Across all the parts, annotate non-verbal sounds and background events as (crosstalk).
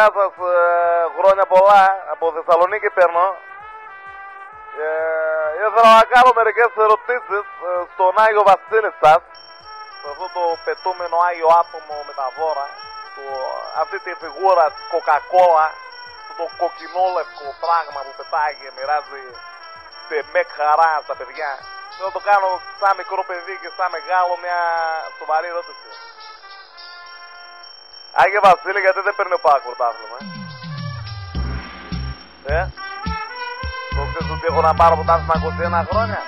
Ναι, γεια σας. Ναι, γεια σας. Ε, χρόνια πολλά. Από Θεσσαλονίκη παίρνω. Ε, ήθελα να κάνω μερικές ερωτήσεις ε, στον Άγιο Βασίλη σας. Σε αυτό το πετούμενο Άγιο άτομο με τα δώρα. Το, αυτή τη φιγούρα της Coca-Cola. Το κοκκινόλευκο πράγμα που πετάει και μοιράζει με χαρά στα παιδιά. Θέλω να το κάνω σαν μικρό παιδί και σαν μεγάλο μια σοβαρή ερώτηση. Άγιε Βασίλη, γιατί δεν παίρνει ο Πάκ πρωτάθλημα. Ε; ε; Το ξέρεις ότι έχω να πάρω πρωτάθλημα 21 χρόνια.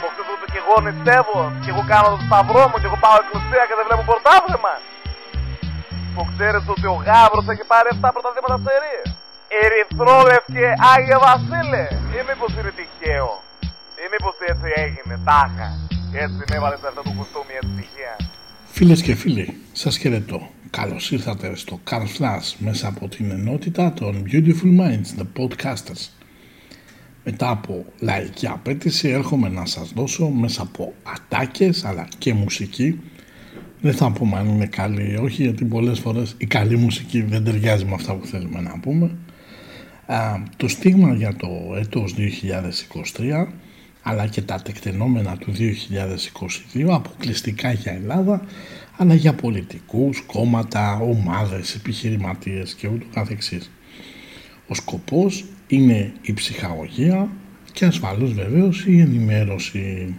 Το ξέρεις ότι και εγώ νηστεύω και εγώ κάνω το σταυρό μου και εγώ πάω εκκλησία και δεν βλέπω πρωτάθλημα. Το ξέρεις ότι ο Γάβρος έχει πάρει 7 πρωταθλήματα σε ρί. Ερυθρόλευκε Άγιε Βασίλη. Ή μήπως είναι τυχαίο. Ή μήπως έτσι έγινε, τάχα. Έτσι με έβαλες σε αυτό το κουστούμι έτσι τυχαία. Φίλες και φίλοι, σας χαιρετώ. Καλώς ήρθατε στο Carl Flash μέσα από την ενότητα των Beautiful Minds, the podcasters. Μετά από λαϊκή απέτηση έρχομαι να σας δώσω μέσα από ατάκες αλλά και μουσική δεν θα πούμε αν είναι καλή ή όχι γιατί πολλές φορές η καλή μουσική δεν ταιριάζει με αυτά που θέλουμε να πούμε. το στίγμα για το έτος 2023 αλλά και τα τεκτενόμενα του 2022 αποκλειστικά για Ελλάδα αλλά για πολιτικούς, κόμματα, ομάδες, επιχειρηματίες και ούτω καθεξής. Ο σκοπός είναι η ψυχαγωγία και ασφαλώς βεβαίως η ενημέρωση.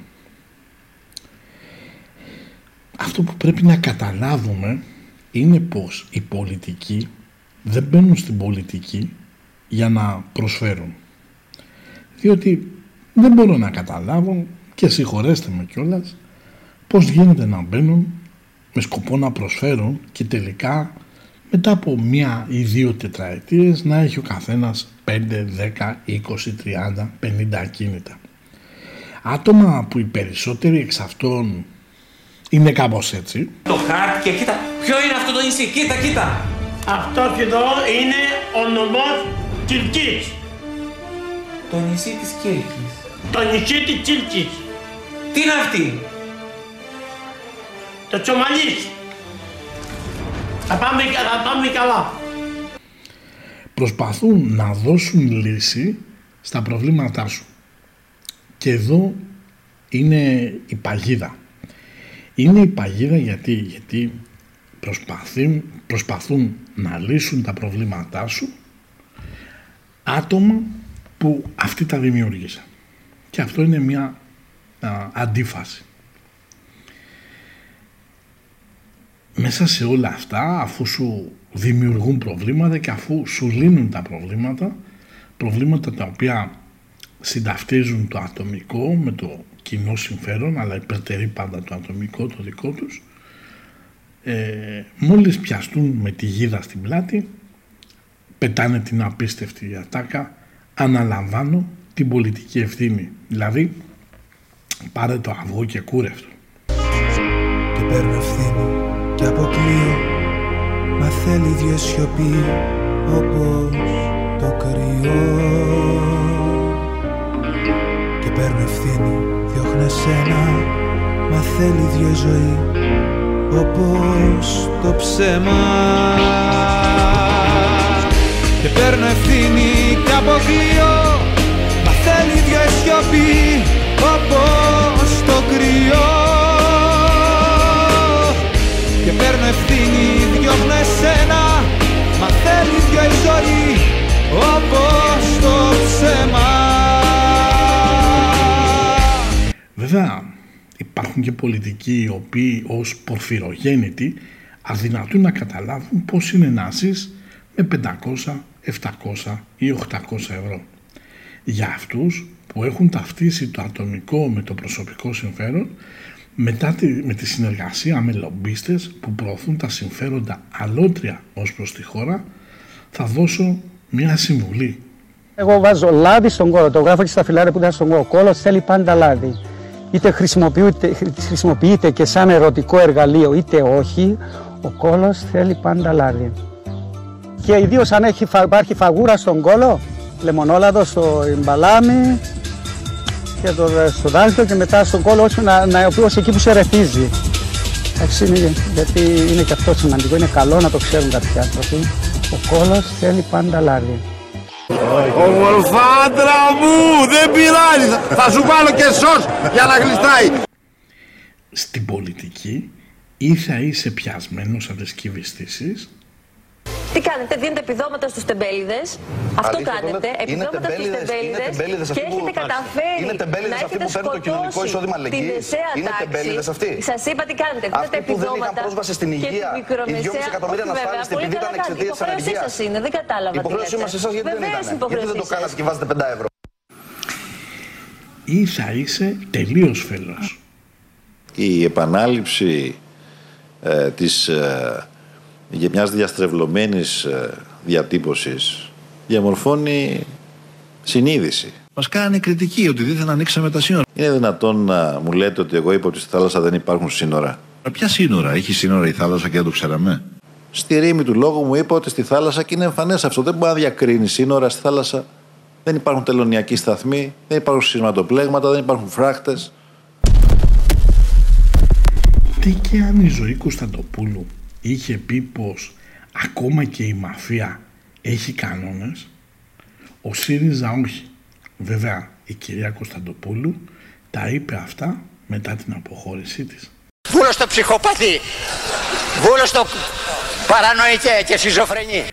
Αυτό που πρέπει να καταλάβουμε είναι πως οι πολιτικοί δεν μπαίνουν στην πολιτική για να προσφέρουν. Διότι δεν μπορώ να καταλάβω και συγχωρέστε με κιόλας πώς γίνεται να μπαίνουν με σκοπό να προσφέρουν και τελικά μετά από μία ή δύο τετραετίες να έχει ο καθένας 5, 10, 20, 30, 50 ακίνητα. Άτομα που οι περισσότεροι εξ αυτών είναι κάπως έτσι. Το χάρτη και κοίτα, ποιο είναι αυτό το νησί, κοίτα, κοίτα. Αυτό εδώ είναι ο νομός Κιλκής. Το νησί της Κίλκης. Το νησί της Κίλκης. Τι είναι αυτή; Το τσομαλί. Θα πάμε, θα πάμε καλά. Προσπαθούν να δώσουν λύση στα προβλήματά σου. Και εδώ είναι η παγίδα. Είναι η παγίδα γιατί, γιατί προσπαθούν, προσπαθούν να λύσουν τα προβλήματά σου άτομα που αυτοί τα δημιούργησαν. Και αυτό είναι μια αντίφαση. μέσα σε όλα αυτά αφού σου δημιουργούν προβλήματα και αφού σου λύνουν τα προβλήματα προβλήματα τα οποία συνταυτίζουν το ατομικό με το κοινό συμφέρον αλλά υπερτερεί πάντα το ατομικό το δικό τους ε, μόλις πιαστούν με τη γίδα στην πλάτη πετάνε την απίστευτη ατάκα αναλαμβάνω την πολιτική ευθύνη. Δηλαδή πάρε το αυγό και κούρευτο. Και παίρνω ευθύνη και αποκλείω Μα θέλει δυο σιωπή όπως το κρυό. Και παίρνω ευθύνη, διώχνε σένα Μα θέλει δυο ζωή όπως το ψέμα. Και παίρνω ευθύνη και αποκλείω Μα θέλει δυο σιωπή όπως το κρυό και παίρνω ευθύνη διώχνω εσένα Μα θέλει δυο η ζωή όπως το ψέμα Βέβαια υπάρχουν και πολιτικοί οι οποίοι ως πορφυρογέννητοι αδυνατούν να καταλάβουν πώς είναι να ζεις με 500, 700 ή 800 ευρώ. Για αυτούς που έχουν ταυτίσει το ατομικό με το προσωπικό συμφέρον μετά τη, με τη συνεργασία με λομπίστες που προωθούν τα συμφέροντα αλότρια ως προς τη χώρα θα δώσω μια συμβουλή. Εγώ βάζω λάδι στον κόλο, το γράφω και στα φιλάρια που ήταν στον κόλο. Ο κόλος θέλει πάντα λάδι. Είτε χρησιμοποιείται, χρησιμοποιείται και σαν ερωτικό εργαλείο είτε όχι, ο κόλος θέλει πάντα λάδι. Και ιδίως αν έχει, υπάρχει φαγούρα στον κόλο, λεμονόλαδος στο μπαλάμι, και το, στο δάχτυλο και μετά στον κόλο όσο να, να εκεί που σε ρεθίζει. Εντάξει, είναι, γιατί είναι και αυτό σημαντικό. Είναι καλό να το ξέρουν κάποιοι άνθρωποι. Ο κόλος θέλει πάντα λάδι. Ομορφάντρα μου, δεν πειράζει. Θα σου βάλω και σως για να γλιστράει. Στην πολιτική ή θα είσαι πιασμένος από τις κυβιστήσεις τι κάνετε, δίνετε επιδόματα στους τεμπέληδες; Αυτό Αλήθεια, κάνετε. είναι Επιδόματα στους τεμπέληδες, τεμπέληδε. είναι τεμπέληδες Και αυτοί που- έχετε καταφέρει είναι τεμπέληδες να αυτοί έχετε που παίρνουν το κοινωνικό σκοτώσει εισόδημα Τη αλληλεγγύης. δεσαία Είναι τεμπέληδες αυτοί. Σας είπα τι κάνετε. Δίνετε Αυτοί που δεν είχαν επιδόματα. πρόσβαση στην και τη υγεία, οι μικρομεσαία. 2,5 εκατομμύρια Όχι, βέβαια, ανασφάλιστοι πολύ επειδή καλά ήταν κάνετε. εξαιτίας της Υποχρέωσή ανεργίας. σας είναι, δεν κατάλαβα. τι Υποχρέωσή λέτε. μας εσάς γιατί δεν Βεβαίως ήταν. Γιατί δεν το υποχρέωσή σας. κάνατε και βάζετε 5 ευρώ. ή θα είσαι τελείως φέλος. η επανάληψη ε, της ε, για μιας διαστρεβλωμένης ε, διατύπωσης διαμορφώνει συνείδηση. Μας κάνει κριτική ότι δεν ανοίξαμε τα σύνορα. Είναι δυνατόν να μου λέτε ότι εγώ είπα ότι στη θάλασσα δεν υπάρχουν σύνορα; Ποια σύνορα, έχει σύνορα η θάλασσα και δεν το ξέραμε; Στη ρήμη του λόγου μου είπα ότι στη θάλασσα και είναι εμφανές αυτό. Δεν μπορεί να διακρίνει σύνορα στη θάλασσα. Δεν υπάρχουν τελωνιακοί σταθμοί, δεν υπάρχουν σειρματοπλέγματα, δεν υπάρχουν φράχτες. Τι και αν η ζωή Κωνσταντοπούλου είχε πει πως ακόμα και η μαφία έχει κανόνες, ο ΣΥΡΙΖΑ όχι. Βέβαια η κυρία Κωνσταντοπούλου τα είπε αυτά μετά την αποχώρησή της. Βούλος στο ψυχοπαθή. Βούλος στο παρανοϊκέ και σχιζοφρενή.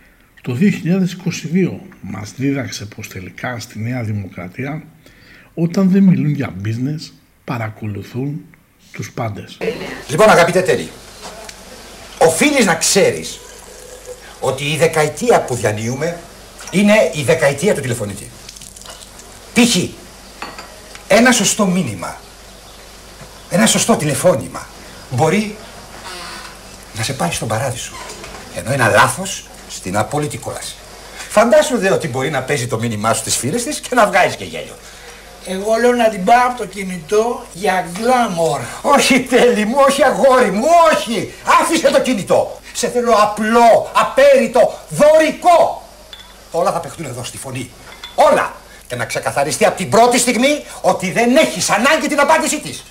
Το 2022 μας δίδαξε πως τελικά στη Νέα Δημοκρατία όταν δεν μιλούν για business παρακολουθούν τους πάντες. Λοιπόν, αγαπητέ Τέλη, οφείλεις να ξέρεις ότι η δεκαετία που διανύουμε είναι η δεκαετία του τηλεφωνητή. Π.χ. ένα σωστό μήνυμα, ένα σωστό τηλεφώνημα μπορεί να σε πάει στον παράδεισο. Ενώ ένα λάθος στην απόλυτη κόλαση. Φαντάσου δε ότι μπορεί να παίζει το μήνυμά σου στις φίλες της και να βγάζει και γέλιο. Εγώ λέω να την πάω από το κινητό για γκλάμορ. Όχι τέλει μου, όχι αγόρι μου, όχι! Άφησε το κινητό! Σε θέλω απλό, απέριτο, δωρικό! Όλα θα παιχτούν εδώ στη φωνή. Όλα! Και να ξεκαθαριστεί από την πρώτη στιγμή ότι δεν έχεις ανάγκη την απάντησή της.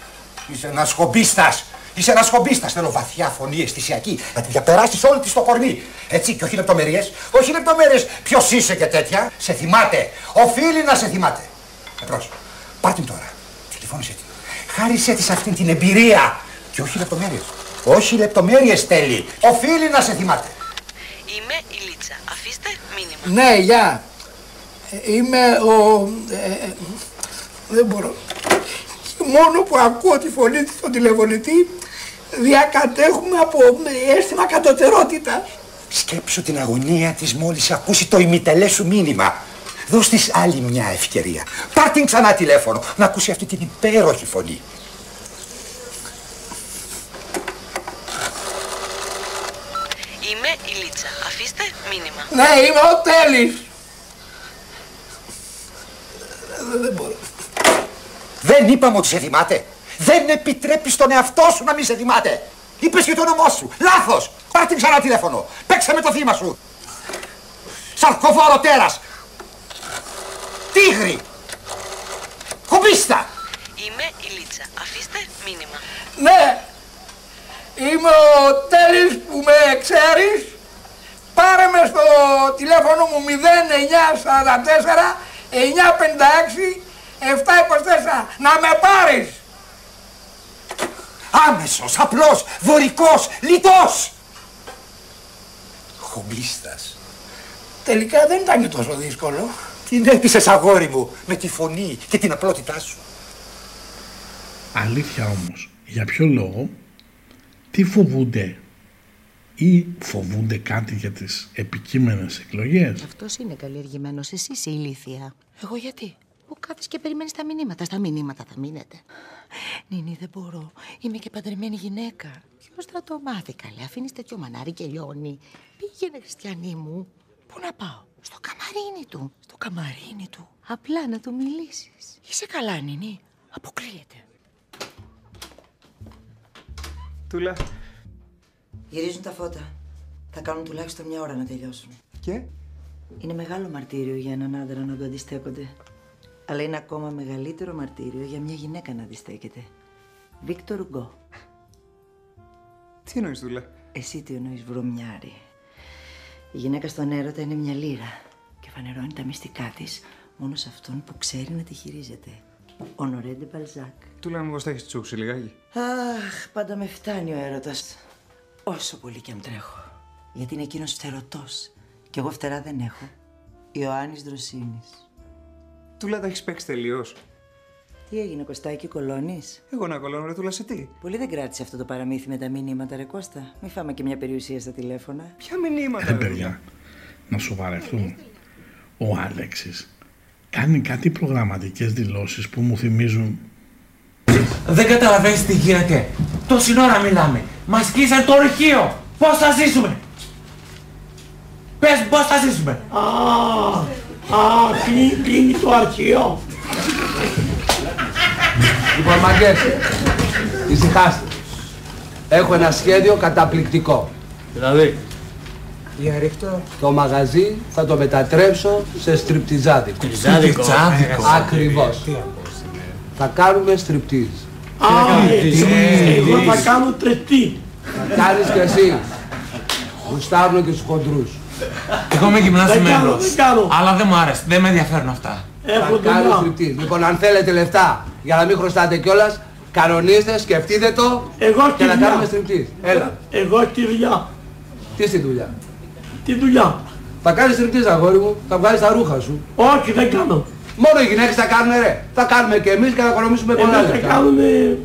Είσαι ένας χομπίστας. Είσαι ένας χομπίστας. Θέλω βαθιά φωνή αισθησιακή. Να τη διαπεράσεις όλη της το κορμί. Έτσι και όχι λεπτομέρειες. Όχι λεπτομέρειες. Ποιος είσαι και τέτοια. Σε θυμάται. Οφείλει να σε θυμάται. Εμπρός. Πάρ' την τώρα. Τηλεφώνησέ την. Χάρισέ της αυτή την εμπειρία. Και όχι λεπτομέρειες. Όχι λεπτομέρειες τέλει. Οφείλει να σε θυμάται. Είμαι η Λίτσα. Αφήστε μήνυμα. Ναι, γεια. Ε, Είμαι ο... ε, ε, δεν μπορώ. Και μόνο που ακούω τη φωνή της στον τηλεφωνητή διακατέχουμε από ε, αίσθημα κατωτερότητας. Σκέψου την αγωνία της μόλις ακούσει το ημιτελές σου μήνυμα. Δώσ' της άλλη μια ευκαιρία. Πάρ' την ξανά τηλέφωνο να ακούσει αυτή την υπέροχη φωνή. Είμαι η Λίτσα. Αφήστε μήνυμα. Ναι, είμαι ο Τέλης. Ε, Δεν μπορώ. Δεν είπαμε ότι σε θυμάται. Δεν επιτρέπει στον εαυτό σου να μην σε θυμάται. Είπες και το όνομά σου. Λάθος. Πάρ' την ξανά τηλέφωνο. Παίξε με το θύμα σου. Σαρκοφόρο τέρας. Τίγρη. Χομπίστα. Είμαι η Λίτσα. Αφήστε μήνυμα. Ναι, είμαι ο Τέλης που με ξέρεις. Πάρε με στο τηλέφωνο μου 0944 956 724 να με πάρεις. Άμεσος, απλός, δωρικός, λιτός. Χομπίστας. Τελικά δεν ήταν και τόσο δύσκολο. Την έπεισες αγόρι μου με τη φωνή και την απλότητά σου. Αλήθεια όμως, για ποιο λόγο, τι φοβούνται ή φοβούνται κάτι για τις επικείμενες εκλογές; Αυτός είναι καλλιεργημένος. Εσύ είσαι ηλίθια. Εγώ γιατί; Που κάθεσαι και περιμένεις τα μηνύματα; Στα μηνύματα θα μείνετε. Νίνη, δεν μπορώ. Είμαι και παντρεμένη γυναίκα. Ποιος θα το μάθει καλέ; Αφήνεις τέτοιο μανάρι και λιώνει. Πήγαινε, Χριστιανή μου. Πού να πάω; Στο καμαρίνι του. Στο καμαρίνι του. Απλά να του μιλήσεις. Είσαι καλά, Νίνη. Αποκλείεται. Τούλα. Γυρίζουν τα φώτα. Θα κάνουν τουλάχιστον μια ώρα να τελειώσουν. Και; Είναι μεγάλο μαρτύριο για έναν άντρα να το αντιστέκονται. Αλλά είναι ακόμα μεγαλύτερο μαρτύριο για μια γυναίκα να αντιστέκεται. Βίκτορ Ουγκό. Τι εννοείς, Δούλα. Εσύ τι εννοείς, βρωμιάρη; Η γυναίκα στον έρωτα είναι μια λύρα και φανερώνει τα μυστικά της μόνο σε αυτόν που ξέρει να τη χειρίζεται. Ο Νορέντε Μπαλζάκ. Του λέμε πως θα έχεις τσούξει λιγάκι. Αχ, πάντα με φτάνει ο έρωτας. Όσο πολύ και αν τρέχω. Γιατί είναι εκείνος φτερωτός. Κι εγώ φτερά δεν έχω. Ιωάννης Δροσίνης. Του λέει τα έχεις παίξει τελείως. Τι έγινε, Κωστάκη, κολώνεις; Εγώ να κολώνω, ρε Τούλα, σε τι. Πολύ δεν κράτησε αυτό το παραμύθι με τα μηνύματα, ρε Κώστα. Μη φάμε και μια περιουσία στα τηλέφωνα. Ποια μηνύματα, Ε, παιδιά, να σοβαρευτούμε. Ο Άλεξης κάνει κάτι προγραμματικές δηλώσεις που μου θυμίζουν Δεν καταλαβαίνεις τι γίνεται. Τόση ώρα μιλάμε. Μας κλείσαν το ορυχείο. Πώς θα ζήσουμε; Πες μου πώς θα ζήσουμε; Α, α, κλείνει, κλείνει το αρχείο. Λοιπόν, μαγκές, ησυχάστε. Έχω ένα σχέδιο καταπληκτικό. Δηλαδή; Για ρίχτω. Το μαγαζί θα το μετατρέψω σε στριπτιζάδικο. Στριπτιζάδικο. Στριπτιζάδικο. Ακριβώς. Θα κάνουμε στριπτίζ. Α, εγώ θα κάνω τρετή. Θα κάνεις και εσύ. Γουστάρουν και τους χοντρούς. Εγώ είμαι Δεν κάνω, γυμνασμένος. δεν κάνω. Αλλά δεν μου άρεσε. Δεν με ενδιαφέρουν αυτά. Έχω Θα κάνεις δουλειά. στριπτίζ. Λοιπόν, αν θέλετε λεφτά για να μην χρωστάτε κιόλας, κανονίστε, σκεφτείτε το Εγώ και τη να δουλειά. κάνουμε στριπτίζ. Έλα. Εγώ τη δουλειά. Τι στη δουλειά; Τι δουλειά. Θα κάνεις στριπτίζ αγόρι μου, θα βγάλεις τα ρούχα σου. Όχι, δεν κάνω. Μόνο οι γυναίκες θα κάνουν ρε. Θα κάνουμε και εμείς και θα οικονομήσουμε πολλά Εμείς θα λεφτά. κάνουμε...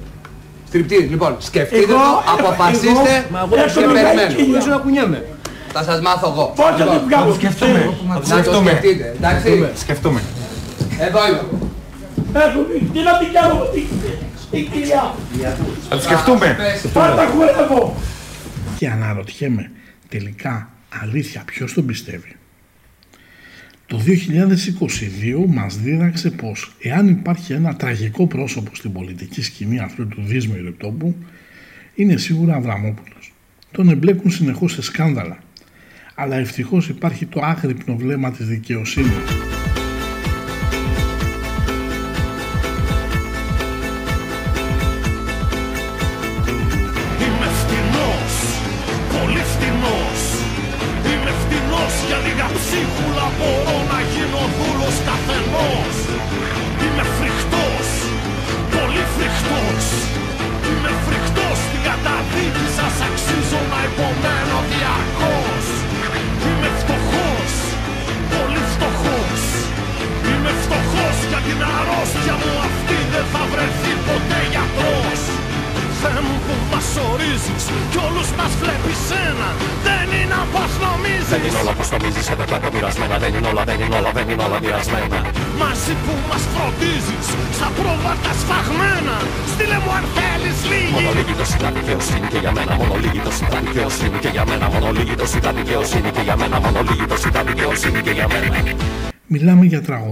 Στριπτίζ, λοιπόν, σκεφτείτε Εγώ- το, αποφασίστε εγώ- εγώ- και έχω περιμένουμε. χίλια. Δεν σου να κουνιέμαι. Θα σας μάθω εγώ. Πώς θα Λοιπόν, την βγάλω; Σκεφτούμε. Να το Σκεφτούμε. σκεφτείτε, εντάξει. Σκεφτούμε. Εδώ είμαι. Έχω, τι να την κάνω, τι- τι κυρία. Θα το σκεφτούμε. Πάρτα χορεύω. και αναρωτιέμαι τελικά αλήθεια ποιος τον πιστεύει; Το 2022 μας δίδαξε πως εάν υπάρχει ένα τραγικό πρόσωπο στην πολιτική σκηνή αυτού του δύσμηρου τόπου είναι σίγουρα Αβραμόπουλος. Τον εμπλέκουν συνεχώς σε σκάνδαλα. Αλλά ευτυχώς υπάρχει το άγρυπνο βλέμμα της δικαιοσύνης.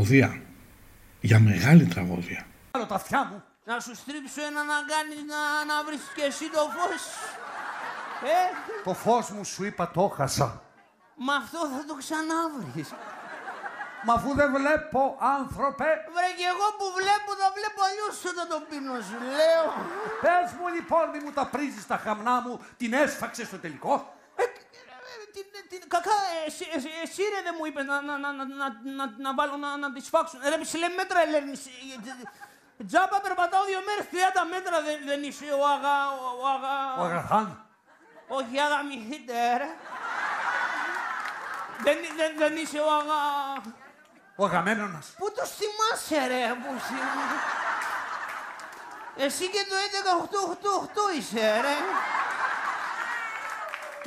Τραγωδία. Για μεγάλη τραγωδία. Άλλο τα αυτιά μου. Να σου στρίψω ένα να κάνει να, να βρεις και εσύ το φως. Ε, Το φως μου σου είπα το χάσα. μα αυτό θα το ξανάβρεις. Μα αφού δεν βλέπω άνθρωπε. Βρε και εγώ που βλέπω, θα βλέπω αλλιώς όταν τον πίνω σου λέω. Πες μου λοιπόν μη μου τα πρίζεις τα χαμνά μου, την έσφαξες στο τελικό. Τι, τι, κακά, εσύ, εσύ, εσύ ρε δεν μου είπες να, να, να, να, να, να, να βάλω να, να τις φάξουν. Ρε ψηλέ μέτρα Ελένης. Τζάμπα περπατάω δύο μέρες, 30 μέτρα δεν, δεν είσαι ο αγα... Ο, αγα... Ο Αγαχάν. Όχι αγαμηθείτε ρε. δεν, δεν, δεν είσαι ο αγα... Ο Αγαμένονας. Πού το θυμάσαι ρε, που θυμάσαι. Εσύ και το 11888 είσαι ρε.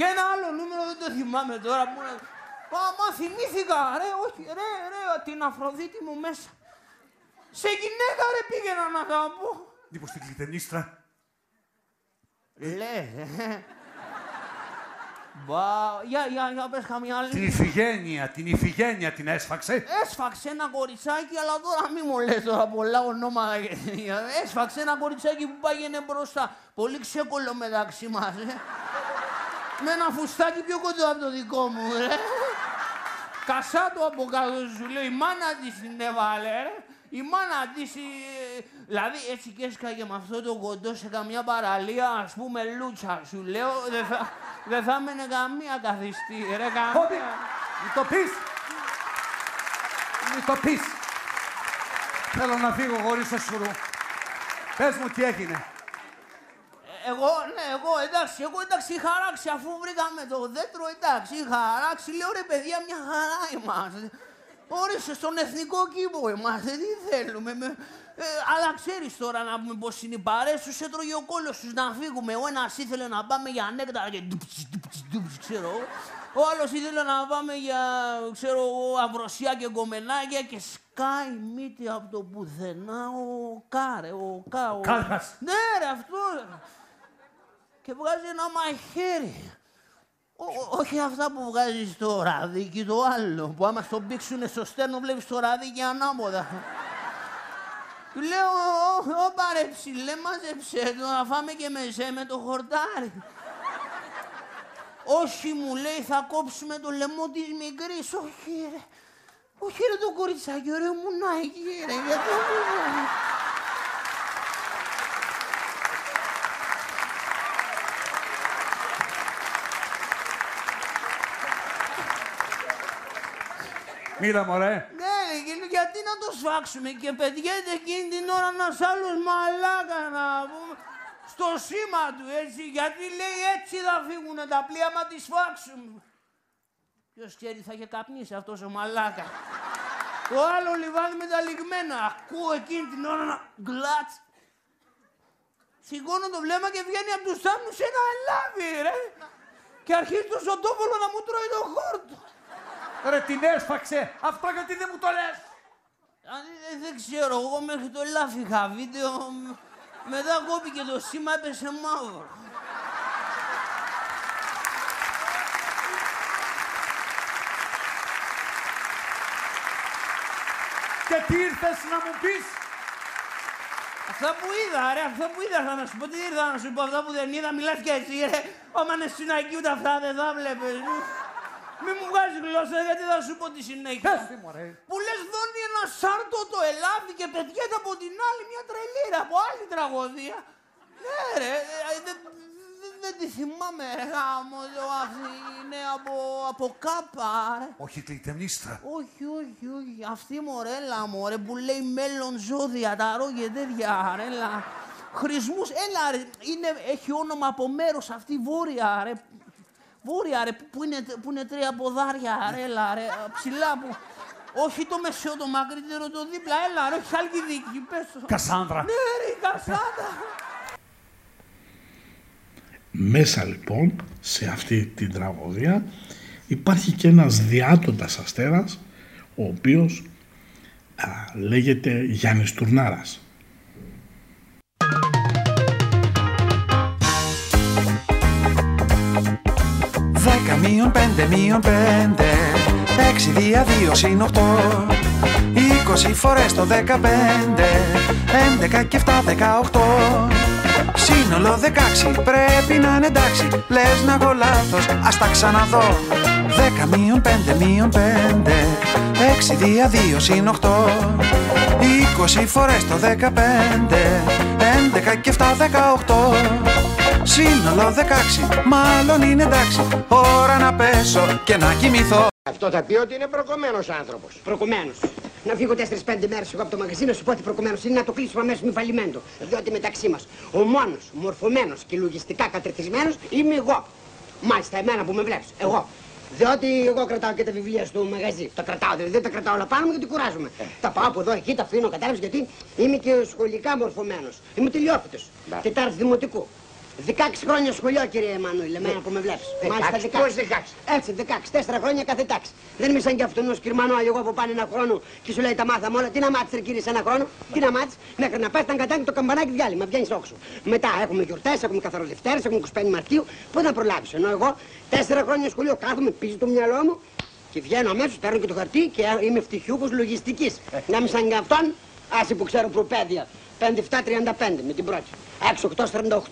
Και ένα άλλο νούμερο δεν το θυμάμαι τώρα που είναι... Μα, μα θυμήθηκα ρε, όχι ρε, ρε, την Αφροδίτη μου μέσα. Σε γυναίκα ρε πήγαινα να τα πω. Μήπως την κλειτενίστρα. Λες, ε. Μπα, για, για, για πες καμιά άλλη. Την Ιφηγένεια, την Ιφηγένεια την έσφαξε. Έσφαξε ένα κοριτσάκι, αλλά τώρα μη μου λες τώρα πολλά ονόματα και τέτοια. Έσφαξε ένα κοριτσάκι που πάγαινε μπροστά. Πολύ ξεκολό μεταξύ μας, ε. Με ένα φουστάκι πιο κοντό από το δικό μου, ρε. Κασάτο από κάτω σου λέω, η μάνα της την έβαλε, ρε. Η μάνα της, ε, δηλαδή έτσι και έσκαγε με αυτό το κοντό σε καμιά παραλία, ας πούμε λούτσα σου λέω, δεν θα, δεν θα έμενε καμία καθιστή, ρε Κόμπι, καμία. μη το πεις. Μη το πεις. Θέλω να φύγω χωρίς το σουρού. Πες μου τι έγινε. Εγώ, ναι, εγώ εντάξει, εγώ εντάξει είχα αράξει αφού βρήκαμε το δέντρο, εντάξει, είχα αράξει, λέω ρε παιδιά μια χαρά είμαστε. Όρισε στον εθνικό κήπο είμαστε, τι θέλουμε. Με, ε, αλλά ξέρεις τώρα να πούμε πως είναι οι παρέες τους, έτρωγε ο κόλλος τους να φύγουμε. Ο ένας ήθελε να πάμε για νέκταρα και ντουψ, ντουψ, ντουψ, ξέρω. εγώ. Ο άλλος ήθελε να πάμε για, ξέρω εγώ, αυροσιά και κομμενάκια και σκάει μύτη από το πουθενά ο Κάρε, ο Κα, ο... Κάλκας. Ναι ρε, αυτό. Και βγάζει ένα μαχαίρι. Ό- ό- όχι αυτά που βγάζεις στο ραδίκι, το άλλο. Που άμα στο πήξουνε στο στέρνο βλέπεις το ραδίκι ανάποδα. Του λέω, «Ω, ω πάρε ψηλέ, μάζεψε το να φάμε και μεζέ με το χορτάρι. Όχι, μου λέει, θα κόψουμε το λαιμό της μικρής. Όχι, ρε. Όχι, ρε, το κοριτσάκι, ρε, μουνάκι, ρε. Γιατί μου Μίλα μωρέ. Ναι, ρε, και γιατί να το σφάξουμε και πετιέται εκείνη την ώρα ένας άλλος μαλάκα να πούμε στο σήμα του έτσι, γιατί λέει έτσι θα φύγουν τα πλοία μα τη σφάξουμε. Ποιος ξέρει θα είχε καπνίσει αυτός ο μαλάκα. Το άλλος λιβάδι με τα λιγμένα. Ακούω εκείνη την ώρα να γκλάτς. Σηκώνω το βλέμμα και βγαίνει από τους θάμνους ένα λάβι, ρε. Και αρχίζει το Σωτόπολο να μου τρώει το χόρτο. Ρε την έσφαξε. Αυτό γιατί δεν μου το λες. Αν, ε, δεν ξέρω, εγώ μέχρι το λάφι είχα βίντεο. μ- Μετά κόπηκε το σήμα, έπεσε μαύρο. Και τι ήρθες να μου πεις; Αυτά που είδα, ρε, αυτά που είδα θα να σου πω. Τι ήρθα να σου πω, αυτά που δεν είδα, μιλάς και εσύ, ρε. Άμα είναι στην Αγίου ούτε αυτά δεν θα βλέπεις. Μη μου βγάζεις γλώσσα, γιατί θα σου πω τη συνέχεια. Πες τι μωρέ. Που λες δώνει ένα σάρτο το ελάβει και πετιέται από την άλλη μια τρελήρα από άλλη τραγωδία. Ναι ρε, ε, δεν δεν- δεν τη θυμάμαι ρε γάμος, το αυτή είναι από, από κάπα ρε. Όχι κλειτεμνίστρα. Όχι, όχι, όχι. Αυτή μωρέλα, μωρέ, που λέει μέλλον ζώδια, ταρό και τέτοια, ρέλα. Χρησμούς, έλα ρε, είναι, έχει όνομα από μέρος αυτή βόρεια, ρε. Βόρεια, ρε, που είναι, που είναι τρία ποδάρια, ρέλα, ρε, ψηλά που... Όχι το μεσαίο, το μακρύτερο, το δίπλα, έλα ρε, όχι χαλκιδίκη, πες το. Κασάνδρα. Ναι ρε, η Κασάνδρα. Μέσα λοιπόν σε αυτή την τραγωδία υπάρχει και ένας διάτοντας αστέρας ο οποίος α, λέγεται Γιάννης Τουρνάρας. Δέκα μείον πέντε μείον πέντε. Έξι δια δύο συν οχτώ Είκοσι φορές το δεκαπέντε. Έντεκα και εφτά δεκαοχτώ Σύνολο δεκάξι πρέπει να είναι εντάξει. Λες να έχω λάθος, ας τα ξαναδώ. Δέκα μείον πέντε μείον πέντε. Έξι δια δύο συν οχτώ Είκοσι φορές το δεκαπέντε. Έντεκα και εφτά δεκαοχτώ Σύνολο 16, μάλλον είναι εντάξει Ώρα να πέσω και να κοιμηθώ Αυτό θα πει ότι είναι προκομμένος άνθρωπος. Προκομμένος. Να φύγω 4-5 μέρες εγώ από το μαγαζίνο, σου πω ότι προκομμένος είναι να το κλείσουμε αμέσως μη φαλιμέντο. Διότι μεταξύ μας ο μόνος μορφωμένος και λογιστικά κατρετισμένος είμαι εγώ. Μάλιστα, εμένα που με βλέπεις. Εγώ. Διότι εγώ κρατάω και τα βιβλία στο μαγαζί. Τα κρατάω, δηλαδή δεν τα κρατάω όλα πάνω μου γιατί κουράζομαι. Τα πάω από εδώ, εκεί, τα αφήνω, κατάλαβες γιατί είμαι και σχολικά μορφωμένος. Είμαι τελειόφυτο. Τετάρτη δημοτικού. 16 χρόνια σχολείο, κύριε Εμμανουήλ, εμένα που με βλέπεις. 16, πώς 16? Έτσι, 16, 4 χρόνια κάθε τάξη. Δεν είμαι σαν κι αυτόν ο σκυρμανό εγώ που πάνε ένα χρόνο και σου λέει τα μάθαμε όλα. Τι να μάθεις, ρε κύριε, σε ένα χρόνο; Τι να μάθεις, μέχρι να πας, ήταν κατάκι το καμπανάκι διάλειμμα, βγαίνεις όξο. Μετά έχουμε γιορτές, έχουμε καθαροδευτέρες, έχουμε 25 Μαρτίου. Πού θα προλάβεις, ενώ εγώ 4 χρόνια σχολείο κάθομαι πίσω το μυαλό μου και βγαίνω αμέσως, παίρνω και το χαρτί και είμαι ευτυχιούχο λογιστικής. Να είμαι σαν κι αυτόν, άσε που ξέρω προπαίδεια. 5-7-35 με την πρώτη.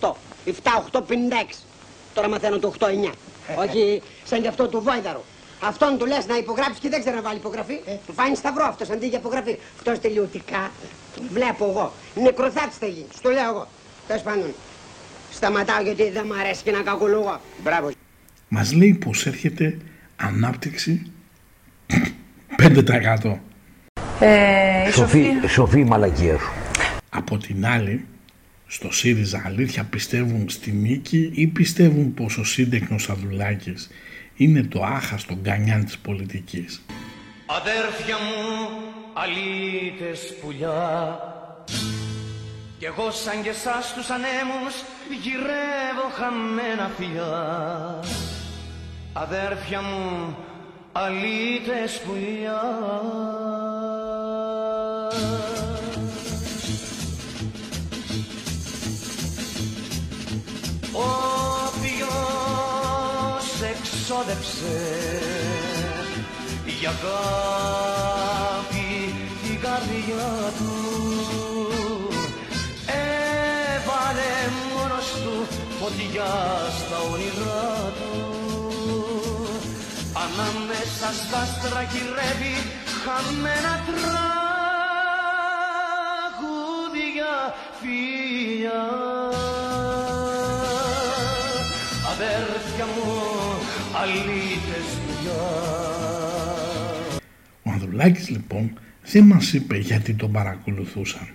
6-8-48. 7-8-56. Τώρα μαθαίνω το 8-9. Όχι σαν κι αυτό το βόηδαρο. Αυτόν του λες να υπογράψεις και δεν ξέρει να βάλει υπογραφή. Του φάνει σταυρό αυτός αντί για υπογραφή. Αυτός τελειωτικά. Τον βλέπω εγώ. Νεκροθάτης θα γίνει. Στο λέω εγώ. Τέλος πάντων. Σταματάω γιατί δεν μου αρέσει και να κακολογώ. Μπράβο. Μας λέει πως έρχεται ανάπτυξη 5%. Ε, η Σοφή, Σοφία. σοφή η μαλακία σου. Από την άλλη, στο ΣΥΡΙΖΑ αλήθεια πιστεύουν στη νίκη ή πιστεύουν πως ο σύντεκνος Αδουλάκης είναι το άχαστο γκανιάν της πολιτικής; Αδέρφια μου, αλήτες πουλιά Κι εγώ σαν και εσάς τους ανέμους γυρεύω χαμένα φιλιά Αδέρφια μου, αλήτες πουλιά εξόδεψε για αγάπη την καρδιά του έβαλε μόνος του φωτιά στα όνειρά του. Ανάμεσα στα άστρα γυρεύει χαμένα τραγούδια φιλιά αλήτες πια Ο Ανδρουλάκης λοιπόν δεν μας είπε γιατί τον παρακολουθούσαν.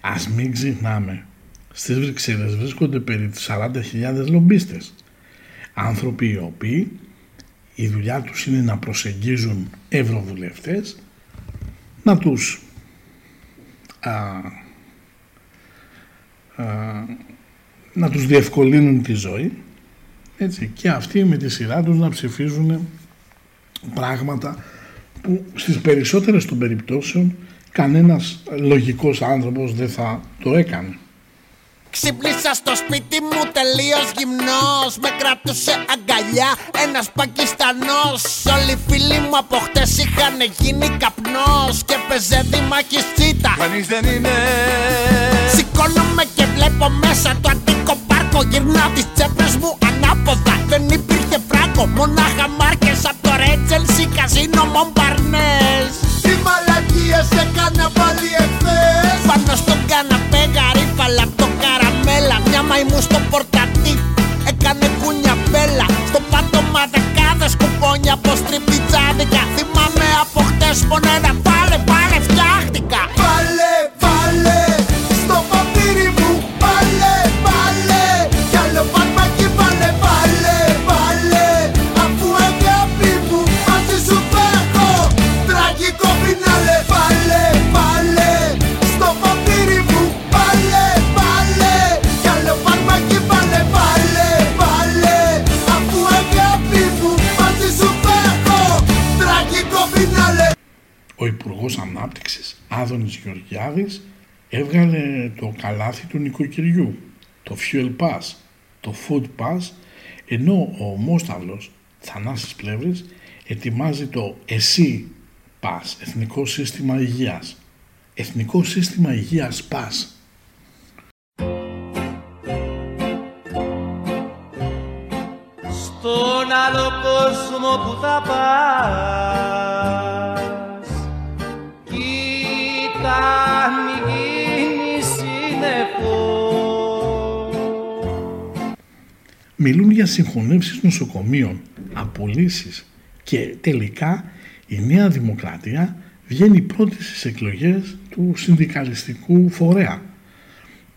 Ας μην ξεχνάμε, στις Βρυξέλλες βρίσκονται περί 40.000 λομπίστες. Άνθρωποι οι οποίοι η δουλειά τους είναι να προσεγγίζουν ευρωβουλευτές, να τους α, α, να τους διευκολύνουν τη ζωή έτσι, και αυτοί με τη σειρά τους να ψηφίζουν πράγματα που στις περισσότερες των περιπτώσεων κανένας λογικός άνθρωπος δεν θα το έκανε. Ξύπνησα στο σπίτι μου τελείως γυμνός Με κρατούσε αγκαλιά ένας Πακιστανός. Όλοι οι φίλοι μου από χτες είχαν γίνει καπνός Και παίζε δήμαχη τσίτα Κανείς δεν είναι. Σηκώνομαι και βλέπω μέσα το αντίκο πάρκο Γυρνάω τις τσέπες μου ανάποδα. Δεν υπήρχε φράγκο Μονάχα μάρκες από το Ρέτζελσι Καζίνο Μομπαρνές. Τι μαλακίες έκανα πάλι εχθές. Πάνω στον καναπέ γαρίφαλα απ' το καραμέλα. Μια μαϊμού στο πορτατίφ έκανε κούνια μπέλα. Στο πάτωμα δεκάδες κουπόνια από στριπτιτζάδικα Θυμάμαι από χτες μόνο ένα πάλε πάλε φτιάχτηκα Πάλε, πάλε, Ο Υπουργός Ανάπτυξης Άδωνης Γεωργιάδης έβγαλε το καλάθι του νοικοκυριού, το Fuel Pass, το Food Pass, ενώ ο Μόσταυλος Θανάσης Πλεύρης ετοιμάζει το ΕΣΥ Pass, Εθνικό Σύστημα Υγείας. Εθνικό Σύστημα Υγείας Pass. Στον άλλο κόσμο που θα πας Μιλούν για συγχωνεύσεις νοσοκομείων, απολύσεις και τελικά η Νέα Δημοκρατία βγαίνει πρώτη στις εκλογές του συνδικαλιστικού φορέα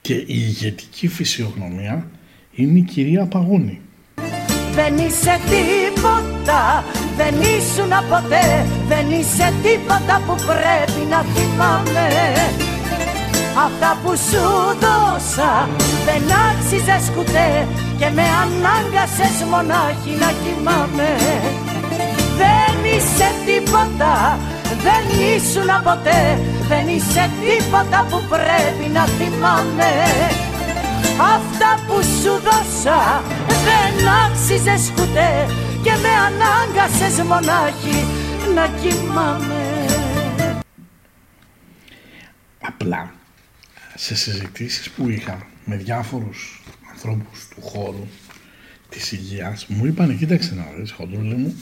και η ηγετική φυσιογνωμία είναι η κυρία Παγώνη. Δεν είσαι τίποτα, δεν ήσουν ποτέ Δεν είσαι τίποτα που πρέπει να θυμάμαι Αυτά που σου δώσα δεν άξιζες κουτέ Και με ανάγκασες μονάχη να κοιμάμαι. Δεν είσαι τίποτα, δεν ήσουν ποτέ Δεν είσαι τίποτα που πρέπει να θυμάμαι. Αυτά που σου δώσα δεν άξιζες κουτέ Και με ανάγκασες μονάχη να κοιμάμαι. Απλά σε συζητήσεις που είχα με διάφορους ανθρώπους του χώρου της υγείας μου είπαν κοίταξε να δεις χοντρούλη μου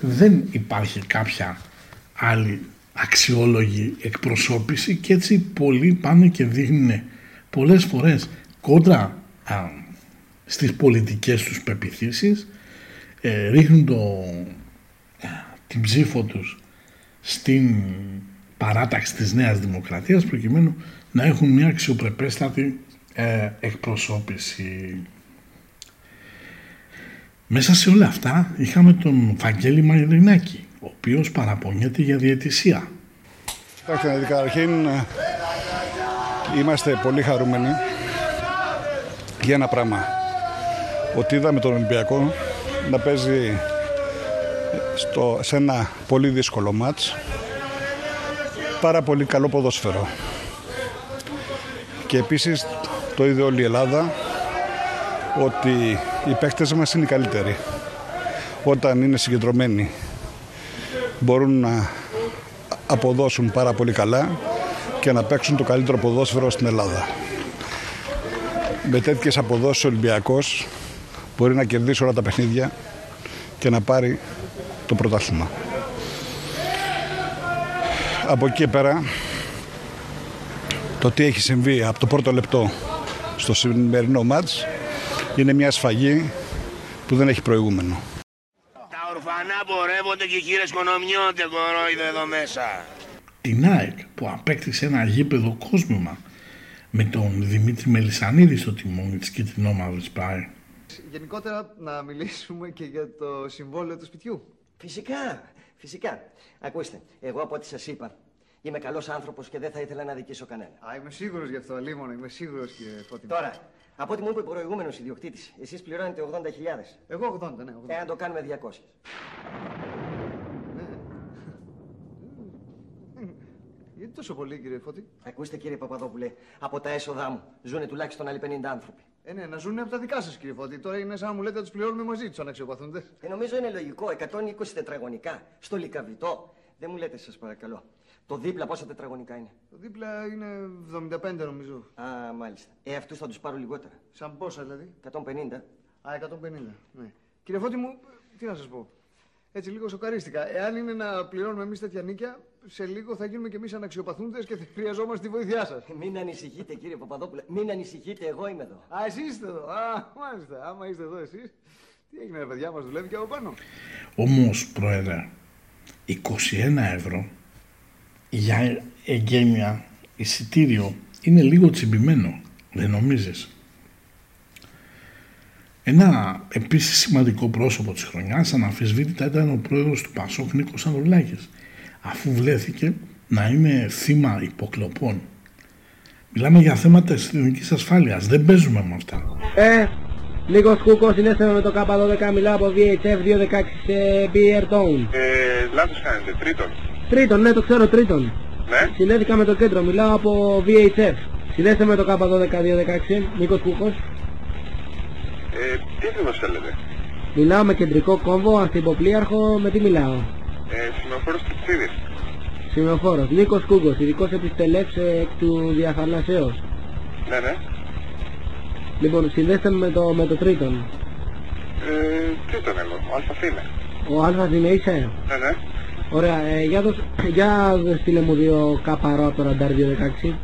δεν υπάρχει κάποια άλλη αξιόλογη εκπροσώπηση και έτσι πολλοί πάνε και δείχνουν πολλές φορές κόντρα α, στις πολιτικές τους πεπιθήσεις ε, ρίχνουν το, την ψήφο τους στην παράταξη της Νέας Δημοκρατίας προκειμένου να έχουν μια αξιοπρεπέστατη ε, εκπροσώπηση. Μέσα σε όλα αυτά είχαμε τον Βαγγέλη Μαγειρινάκη, ο οποίος παραπονιέται για διαιτησία. Κοιτάξτε, καταρχήν ε, είμαστε πολύ χαρούμενοι για ένα πράγμα. Ότι είδαμε τον Ολυμπιακό να παίζει στο, σε ένα πολύ δύσκολο μάτς πάρα πολύ καλό ποδόσφαιρο. Και επίσης το είδε όλη η Ελλάδα ότι οι παίκτες μας είναι οι καλύτεροι. Όταν είναι συγκεντρωμένοι μπορούν να αποδώσουν πάρα πολύ καλά και να παίξουν το καλύτερο ποδόσφαιρο στην Ελλάδα. Με τέτοιες αποδόσεις ο Ολυμπιακός μπορεί να κερδίσει όλα τα παιχνίδια και να πάρει το πρωτάθλημα. Από εκεί πέρα το τι έχει συμβεί από το πρώτο λεπτό στο σημερινό μάτς είναι μια σφαγή που δεν έχει προηγούμενο. Τα ορφανά πορεύονται και οι χείρες κονομιώνται κορόιδε εδώ μέσα. Την ΑΕΚ που απέκτησε ένα γήπεδο κόσμημα με τον Δημήτρη Μελισανίδη στο τιμόνι της Κιτρινόμαυρης πάει. Γενικότερα να μιλήσουμε και για το συμβόλαιο του σπιτιού. Φυσικά, φυσικά. Ακούστε, εγώ από ό,τι σας είπα, είμαι καλός άνθρωπος και δεν θα ήθελα να δικήσω κανένα. Α, είμαι σίγουρος γι' αυτό, Λίμωνο, είμαι σίγουρος κύριε Φώτη. Τώρα, από ό,τι μου είπε ο προηγούμενος ιδιοκτήτης, εσείς πληρώνετε 80.000. Εγώ 80, ναι. 80. Ε, αν το κάνουμε 200. Γιατί τόσο πολύ, κύριε Φώτη; Ακούστε, κύριε Παπαδόπουλε, από τα έσοδά μου ζουνε τουλάχιστον άλλοι 50 άνθρωποι. Ε, ναι, να ζουν από τα δικά σας, κύριε Φώτη. Τώρα είναι σαν να μου λέτε να τους πληρώνουμε μαζί τους αναξιοπαθούντε. Ε, νομίζω είναι λογικό. 120 τετραγωνικά στο λικαβιτό. Δεν μου λέτε, σας παρακαλώ. Το δίπλα πόσα τετραγωνικά είναι; Το δίπλα είναι 75 νομίζω. Α, μάλιστα. Ε, αυτούς θα τους πάρω λιγότερα. Σαν πόσα δηλαδή; 150. Α, 150. Ναι. Κύριε Φώτη μου, τι να σας πω. Έτσι λίγο σοκαρίστηκα. Εάν είναι να πληρώνουμε εμείς τέτοια νίκια, σε λίγο θα γίνουμε κι εμείς αναξιοπαθούντες και θα χρειαζόμαστε τη βοήθειά σας. Μην ανησυχείτε, κύριε Παπαδόπουλε. Μην ανησυχείτε, εγώ είμαι εδώ. Α, εσείς είστε εδώ. Α, μάλιστα. Άμα είστε εδώ εσείς. Τι έγινε, ρε παιδιά, μας δουλεύει και από πάνω. Όμως, Πρόεδρε, 21 ευρώ για εγγένεια εισιτήριο είναι λίγο τσιμπημένο. Δεν νομίζεις; Ένα επίσης σημαντικό πρόσωπο της χρονιάς αναμφισβήτητα ήταν ο πρόεδρος του Πασόκ Νίκος Ανδρουλάκης, αφού βλέθηκε να είναι θύμα υποκλοπών. Μιλάμε για θέματα αστυνομικής ασφάλειας. Δεν παίζουμε με αυτά. Ε, Νίκο Κούκο, συνέστημα με το K12, μιλάω από VHF 216 σε Beer Town. Ε, λάθος κάνετε, τρίτον. Τρίτον, ναι, το ξέρω, τρίτον. Ναι. Συνέθηκα με το κέντρο, μιλάω από VHF. Συνέστε με το K12 216, Νίκος Κούκος. Ε, τι ακριβώς θέλετε; Μιλάω με κεντρικό κόμβο, ανθυποπλίαρχο, με τι μιλάω; Ε, σημεοφόρος Τυψίδης. Σημειοφόρος, Νίκος Κούκος, ειδικός επιστελεύς ε, εκ του διαφαλασσέως. Ναι, ναι. Λοιπόν, συνδέστε με το, με το τρίτον. Ε, τρίτον εγώ, ο Αλφας είμαι. Ο Αλφας είναι είσαι; Ναι, ναι. Ωραία, ε, για, δώσ, για στείλε μου δύο καπαρό από το ραντάρ 216.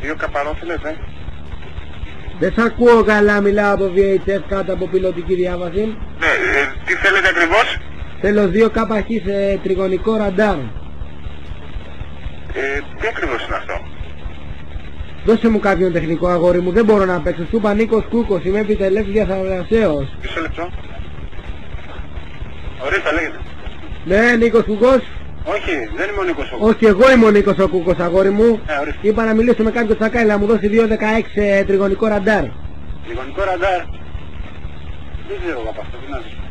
Δύο καπαρό θέλετε. Δεν σ' ακούω καλά, μιλάω από VHF κάτω από πιλωτική διάβαση. Ναι, ε, τι θέλετε ακριβώς; Θέλω δύο καπαχή σε τριγωνικό ραντάρ. Ε, τι ακριβώς είναι αυτό; Δώσε μου κάποιον τεχνικό αγόρι μου, δεν μπορώ να παίξω. Σου είπα Νίκος Κούκος, είμαι επιτελεύς διαθαλασσέως. Μισό λεπτό. Ορίστε, λέγεται. Ναι, Νίκος Κούκος. Όχι, δεν είμαι ο Νίκος ο Όχι, εγώ είμαι ο Νίκος ο Κούκος, αγόρι μου. Ε, ορίστε. Είπα να μιλήσω με κάποιο τσακάλι να μου δώσει 2.16 ε, τριγωνικό ραντάρ. Λιγονικό ραντάρ. Δεν ξέρω εγώ από αυτό, τι να σας πω.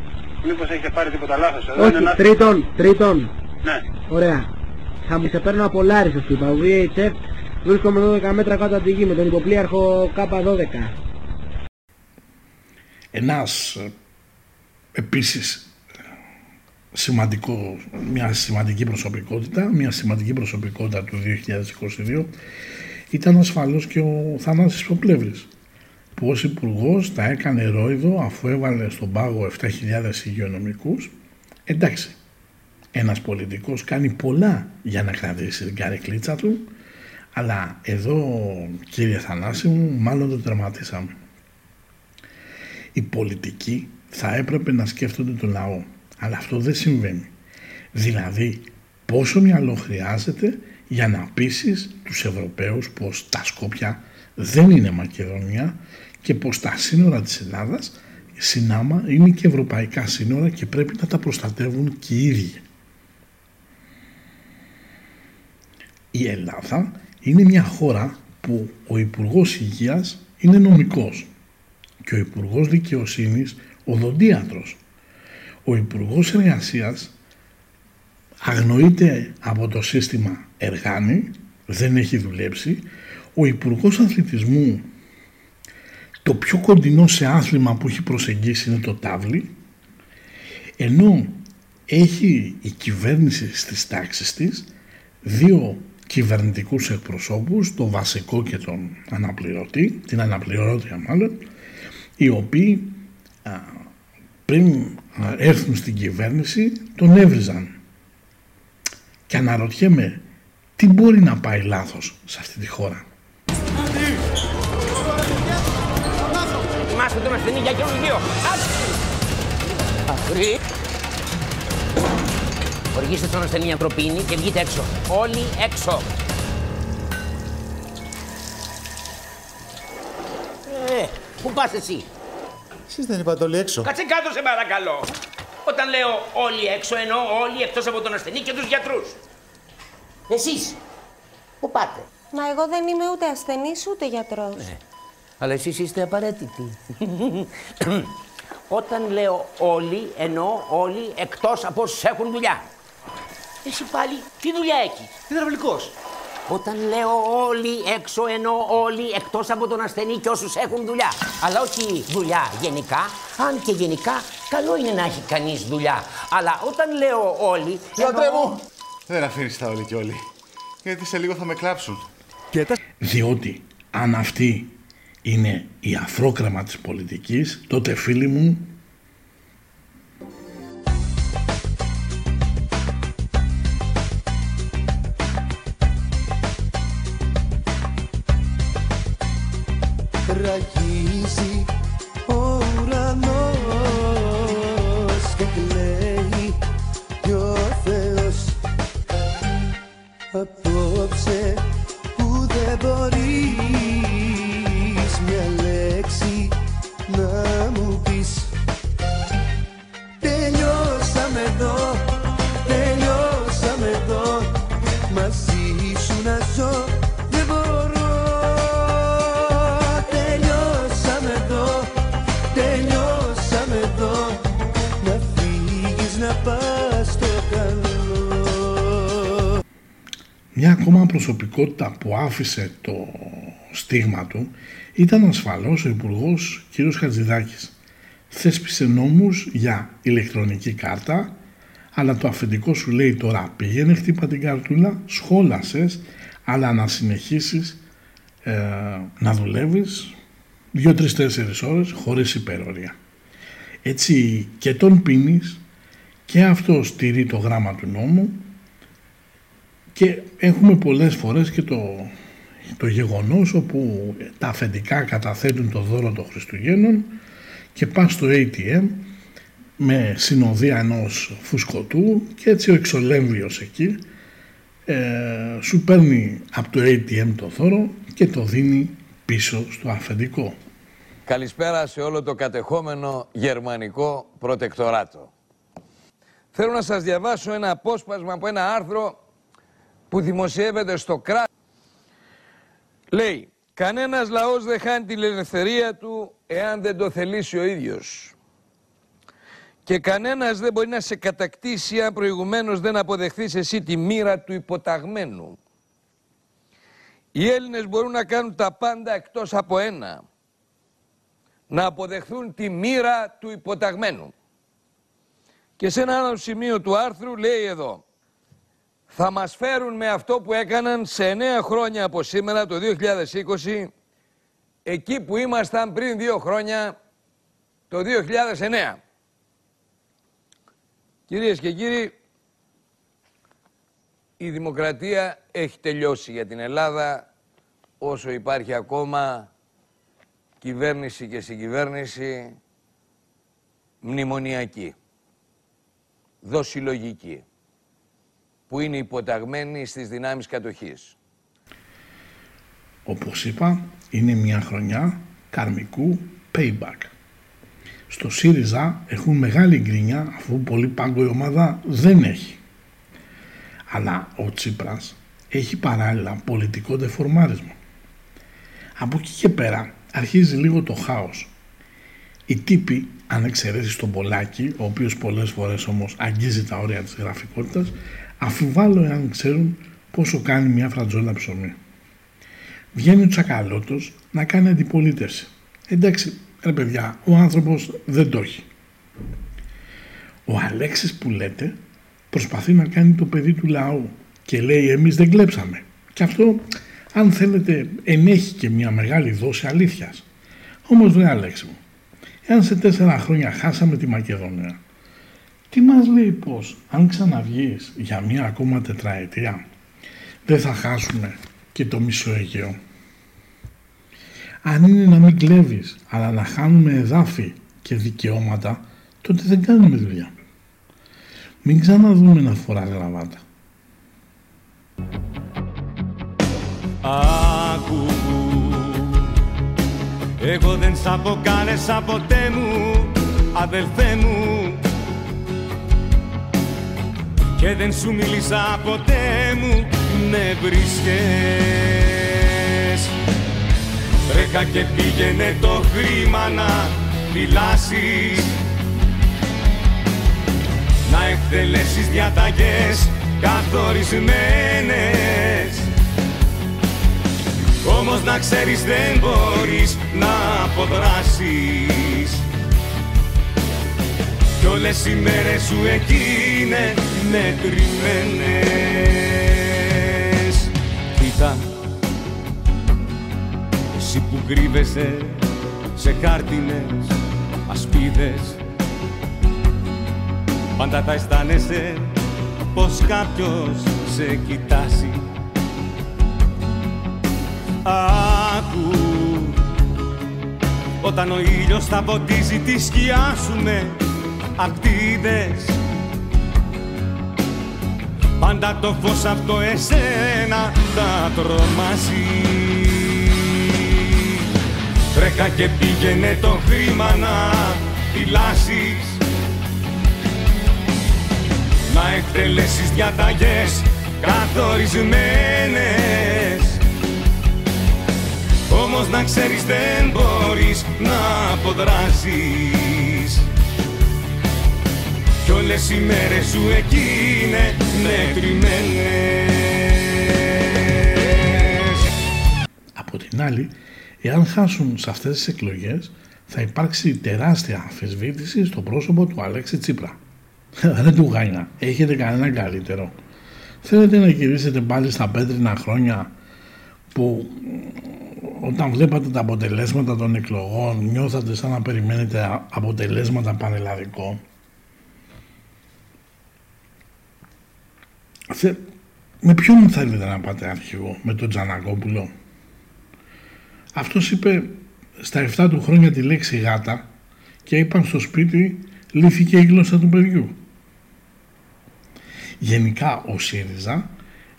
Μήπως έχετε πάρει τίποτα λάθος. Εδώ είναι Όχι, ένα... τρίτον, τρίτον. Ναι. Ωραία. Θα μου σε παίρνω από Λάρισο, σου είπα. Ο VHF βρίσκομαι 12 μέτρα κάτω από τη γη με τον υποπλοίαρχο K12. Ένας ε, επίσης σημαντικό, μια σημαντική προσωπικότητα, μια σημαντική προσωπικότητα του 2022 ήταν ασφαλώς και ο Θανάσης Ποπλεύρης. που ως υπουργός τα έκανε ρόιδο αφού έβαλε στον πάγο 7.000 υγειονομικούς. Εντάξει, ένας πολιτικός κάνει πολλά για να κρατήσει την καρεκλίτσα του, αλλά εδώ κύριε Θανάση μου μάλλον το τερματίσαμε. Οι πολιτικοί θα έπρεπε να σκέφτονται το λαό, αλλά αυτό δεν συμβαίνει. Δηλαδή πόσο μυαλό χρειάζεται για να πείσεις τους Ευρωπαίους πως τα Σκόπια δεν είναι Μακεδονία και πως τα σύνορα της Ελλάδας συνάμα είναι και ευρωπαϊκά σύνορα και πρέπει να τα προστατεύουν και οι ίδιοι. Η Ελλάδα είναι μια χώρα που ο Υπουργός Υγείας είναι νομικός και ο Υπουργός Δικαιοσύνης οδοντίατρος. Ο Υπουργός Εργασίας αγνοείται από το σύστημα εργάνη, δεν έχει δουλέψει. Ο Υπουργός Αθλητισμού το πιο κοντινό σε άθλημα που έχει προσεγγίσει είναι το τάβλι, ενώ έχει η κυβέρνηση στις τάξεις της δύο κυβερνητικούς εκπροσώπους, το βασικό και τον αναπληρωτή, την αναπληρώτρια μάλλον, οι οποίοι πριν έρθουν στην κυβέρνηση τον έβριζαν. Και αναρωτιέμαι τι μπορεί να πάει λάθος σε αυτή τη χώρα; Θυμάστε τον ασθενή για εκείνον δύο. Αχρή. Οργήστε τον ασθενή ανθρωπίνη και βγείτε έξω. Όλοι έξω. Ε, πού πας εσύ; Εσείς δεν είπατε όλοι έξω. Κάτσε κάτω σε παρακαλώ. Όταν λέω όλοι έξω εννοώ όλοι εκτός από τον ασθενή και τους γιατρούς. Εσείς, πού πάτε; Μα εγώ δεν είμαι ούτε ασθενής ούτε γιατρός. Ναι. Αλλά εσείς είστε απαραίτητοι. (coughs) Όταν λέω όλοι, εννοώ όλοι εκτός από όσους έχουν δουλειά. Εσύ πάλι τι δουλειά έχεις; Υδραυλικός. Όταν λέω όλοι έξω εννοώ όλοι εκτός από τον ασθενή και όσους έχουν δουλειά. Αλλά όχι δουλειά γενικά, αν και γενικά καλό είναι να έχει κανείς δουλειά. Αλλά όταν λέω όλοι... Γιατρέ εννοώ- μου! Δεν αφήνεις τα όλοι και όλοι. Γιατί σε λίγο θα με κλάψουν. Διότι αν αυτή είναι η αφρόκρεμα της πολιτικής, τότε φίλοι μου Μια ακόμα προσωπικότητα που άφησε το στίγμα του ήταν ασφαλώς ο Υπουργός κ. Χατζηδάκης. Θέσπισε νόμους για ηλεκτρονική κάρτα, αλλά το αφεντικό σου λέει τώρα πήγαινε χτύπα την καρτούλα, σχόλασες, αλλά να συνεχίσεις ε, να δουλεύεις δύο, τρεις, τέσσερις ώρες χωρίς υπερορία. Έτσι και τον πίνεις και αυτό στηρεί το γράμμα του νόμου και έχουμε πολλές φορές και το, το γεγονός όπου τα αφεντικά καταθέτουν το δώρο των Χριστουγέννων και πας στο ATM με συνοδεία ενός φουσκωτού και έτσι ο εξολέμβιος εκεί ε, σου παίρνει από το ATM το δώρο και το δίνει πίσω στο αφεντικό. Καλησπέρα σε όλο το κατεχόμενο γερμανικό προτεκτοράτο. Θέλω να σας διαβάσω ένα απόσπασμα από ένα άρθρο που δημοσιεύεται στο κράτος. Λέει, κανένας λαός δεν χάνει την ελευθερία του εάν δεν το θελήσει ο ίδιος. Και κανένας δεν μπορεί να σε κατακτήσει αν προηγουμένως δεν αποδεχθείς εσύ τη μοίρα του υποταγμένου. Οι Έλληνες μπορούν να κάνουν τα πάντα εκτός από ένα. Να αποδεχθούν τη μοίρα του υποταγμένου. Και σε ένα άλλο σημείο του άρθρου λέει εδώ θα μας φέρουν με αυτό που έκαναν σε 9 χρόνια από σήμερα το 2020 εκεί που ήμασταν πριν δύο χρόνια, το 2009. Κυρίες και κύριοι, η δημοκρατία έχει τελειώσει για την Ελλάδα όσο υπάρχει ακόμα κυβέρνηση και συγκυβέρνηση μνημονιακή, δοσιλογική, που είναι υποταγμένη στις δυνάμεις κατοχής. Όπως είπα, είναι μια χρονιά καρμικού payback. Στο ΣΥΡΙΖΑ έχουν μεγάλη γκρίνια αφού πολύ πάγκο η ομάδα δεν έχει. Αλλά ο Τσίπρας έχει παράλληλα πολιτικό δεφορμάρισμα. Από εκεί και πέρα αρχίζει λίγο το χάος. Οι τύποι, αν εξαιρέσεις τον Πολάκη, ο οποίος πολλές φορές όμως αγγίζει τα όρια της γραφικότητας, αφιβάλλω εάν ξέρουν πόσο κάνει μια φρατζόλα ψωμί. Βγαίνει ο Τσακαλώτος να κάνει αντιπολίτευση. Εντάξει, ρε παιδιά, ο άνθρωπος δεν το έχει. Ο Αλέξης που λέτε προσπαθεί να κάνει το παιδί του λαού και λέει εμείς δεν κλέψαμε. Και αυτό αν θέλετε ενέχει και μια μεγάλη δόση αλήθειας. Όμως βρε Αλέξη μου, εάν σε τέσσερα χρόνια χάσαμε τη Μακεδονία, τι μας λέει πως αν ξαναβγείς για μια ακόμα τετραετία δεν θα χάσουμε και το μισό Αιγαίο. Αν είναι να μην κλέβεις, αλλά να χάνουμε εδάφη και δικαιώματα, τότε δεν κάνουμε δουλειά. Μην ξαναδούμε να φοράς γραβάτα. Άκου Εγώ δεν σ' αποκάλεσα ποτέ μου Αδελφέ μου Και δεν σου μίλησα ποτέ μου Με βρίσκες. Βρέκα και πήγαινε το χρήμα να φυλάσεις. Να εκτελέσεις διαταγές καθορισμένες. Όμως να ξέρεις δεν μπορείς να αποδράσεις. Κι όλες οι μέρες σου εκεί είναι μετρημένες Κοίτα, εσύ που κρύβεσαι σε χάρτινες ασπίδες. Πάντα θα αισθάνεσαι πως κάποιος σε κοιτάσει Άκου Όταν ο ήλιος θα ποτίζει τη σκιά σου με ακτίδες Πάντα το φως αυτό εσένα θα τρομάσει Τρέκα και πήγαινε το χρήμα να φυλάσεις Να εκτελέσεις διαταγές καθορισμένες. Όμως να ξέρεις δεν μπορείς να αποδράσεις Κι όλες οι μέρες σου εκεί είναι μετρημένες Από την άλλη, εάν χάσουν σε αυτές τις εκλογές θα υπάρξει τεράστια αμφισβήτηση στο πρόσωπο του Αλέξη Τσίπρα. Δεν του γάινα, έχετε κανένα καλύτερο. Θέλετε να γυρίσετε πάλι στα πέτρινα χρόνια που όταν βλέπατε τα αποτελέσματα των εκλογών νιώθατε σαν να περιμένετε αποτελέσματα πανελλαδικό; Θε, με ποιον θέλετε να πάτε αρχηγό, με τον Τζανακόπουλο; Αυτός είπε στα 7 του χρόνια τη λέξη γάτα και είπαν στο σπίτι λύθηκε η γλώσσα του παιδιού. Γενικά ο ΣΥΡΙΖΑ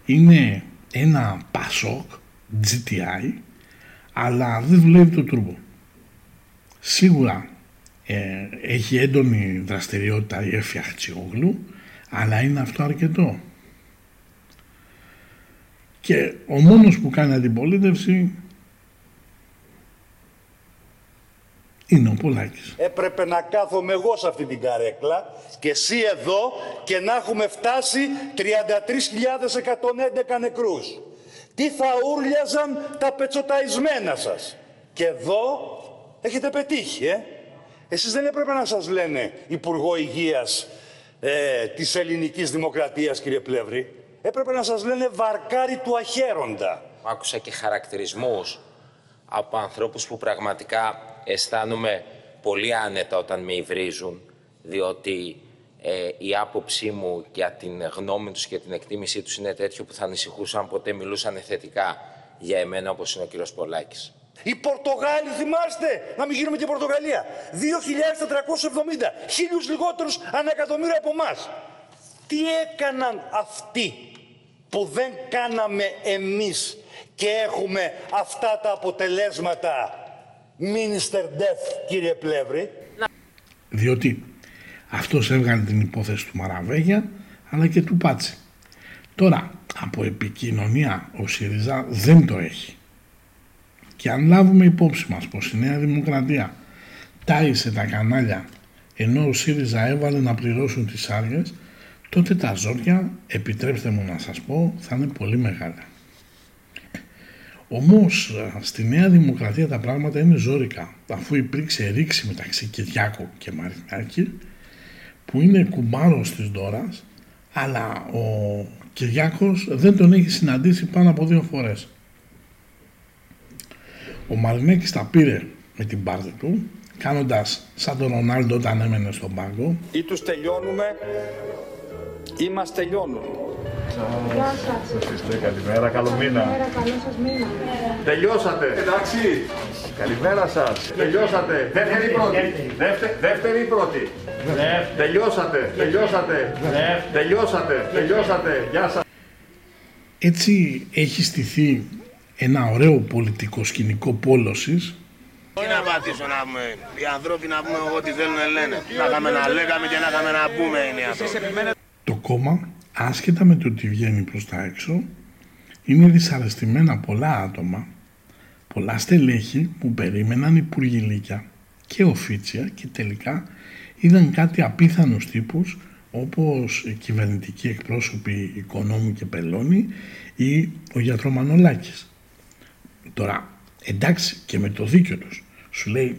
είναι ένα πασόκ GTI αλλά δεν δουλεύει το τούρμπο. Σίγουρα ε, έχει έντονη δραστηριότητα η Έφη αλλά είναι αυτό αρκετό. Και ο μόνος που κάνει αντιπολίτευση είναι ο Πολάκης. Έπρεπε να κάθομαι εγώ σε αυτή την καρέκλα και εσύ εδώ και να έχουμε φτάσει 33.111 νεκρούς τι θα ούρλιαζαν τα πετσοταϊσμένα σας. Και εδώ έχετε πετύχει, ε. Εσείς δεν έπρεπε να σας λένε Υπουργό Υγείας ε, της ελληνικής δημοκρατίας, κύριε από ανθρώπους που πραγματικά αισθάνομαι πολύ άνετα όταν με υβρίζουν, διότι ε, η άποψή μου για την γνώμη τους και την εκτίμησή τους είναι τέτοιο που θα ανησυχούσαν αν ποτέ μιλούσαν θετικά για εμένα όπως είναι ο κύριος Πολάκης. Οι Πορτογάλοι, θυμάστε, να μην γίνουμε και Πορτογαλία. 2.470, χίλιους λιγότερους ανά εκατομμύριο από εμάς. Τι έκαναν αυτοί; Που δεν κάναμε εμείς και έχουμε αυτά τα αποτελέσματα. Minister Death, κύριε Πλεύρη. Διότι αυτός έβγαλε την υπόθεση του Μαραβέγια αλλά και του Πάτσι. Τώρα από επικοινωνία ο ΣΥΡΙΖΑ δεν το έχει. Και αν λάβουμε υπόψη μας πως η Νέα Δημοκρατία τάισε τα κανάλια ενώ ο ΣΥΡΙΖΑ έβαλε να πληρώσουν τις άργες, τότε τα ζόρια, επιτρέψτε μου να σας πω, θα είναι πολύ μεγάλα. Όμως στη Νέα Δημοκρατία τα πράγματα είναι ζώρικα, αφού υπήρξε ρήξη μεταξύ Κυριάκου και Μαρινάκη, που είναι κουμπάρος της Δόρας, αλλά ο Κυριάκος δεν τον έχει συναντήσει πάνω από δύο φορές. Ο Μαρινέκης τα πήρε με την πάρτη του, κάνοντας σαν τον Ρονάλντο όταν έμενε στον πάγκο. Ή τους τελειώνουμε ή μας τελειώνουν. Γεια σας. Είστε, καλημέρα, καλό μήνα. Καλημέρα, καλό σας μήνα. Τελειώσατε. Εντάξει. Καλημέρα σας. Τελειώσατε. Δεύτερη ή πρώτη. Δεύτε- Δεύτερη ή πρώτη. Τελειώσατε. Τελειώσατε. Τελειώσατε. Τελειώσατε. Γεια σας. Έτσι έχει στηθεί ένα ωραίο πολιτικό σκηνικό πόλωσης Τι να πατήσω να πούμε, οι ανθρώποι να πούμε ό,τι θέλουν λένε. Να είχαμε να λέγαμε και να είχαμε να πούμε είναι οι άνθρωποι. το κόμμα, άσχετα με το ότι βγαίνει προς τα έξω, είναι δυσαρεστημένα πολλά άτομα, πολλά στελέχη που περίμεναν υπουργηλίκια και οφίτσια και τελικά είδαν κάτι απίθανους τύπους όπως οι κυβερνητικοί εκπρόσωποι Οικονόμου και Πελώνη ή ο γιατρός Μανολάκης. Τώρα, εντάξει και με το δίκιο τους. Σου λέει,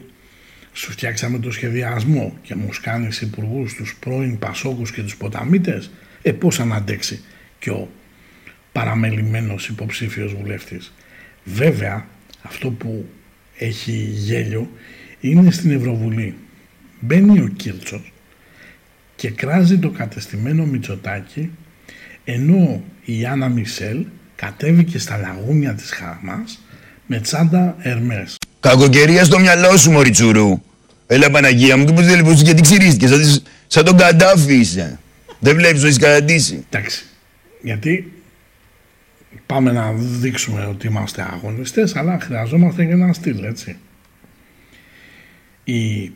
σου φτιάξαμε το σχεδιασμό και μου κάνεις υπουργούς τους πρώην Πασόκους και τους Ποταμίτες. Ε, πώς αν αντέξει και ο παραμελημένος υποψήφιος βουλευτής. Βέβαια, αυτό που έχει γέλιο είναι στην Ευρωβουλή. Μπαίνει ο Κίρτσος και κράζει το κατεστημένο Μητσοτάκι ενώ η Άννα Μισελ κατέβηκε στα λαγούνια της Χαμάς με τσάντα Ερμές. Κακοκαιρία στο μυαλό σου, Μωριτσουρού. Έλα Παναγία μου, και πώς δεν λεπούς γιατί ξυρίστηκες, σαν, τις- σαν τον Καντάφη είσαι. Δεν βλέπεις ότι είσαι καταντήσει. Εντάξει, γιατί πάμε να δείξουμε ότι είμαστε αγωνιστές, αλλά χρειαζόμαστε και ένα στυλ, έτσι. Η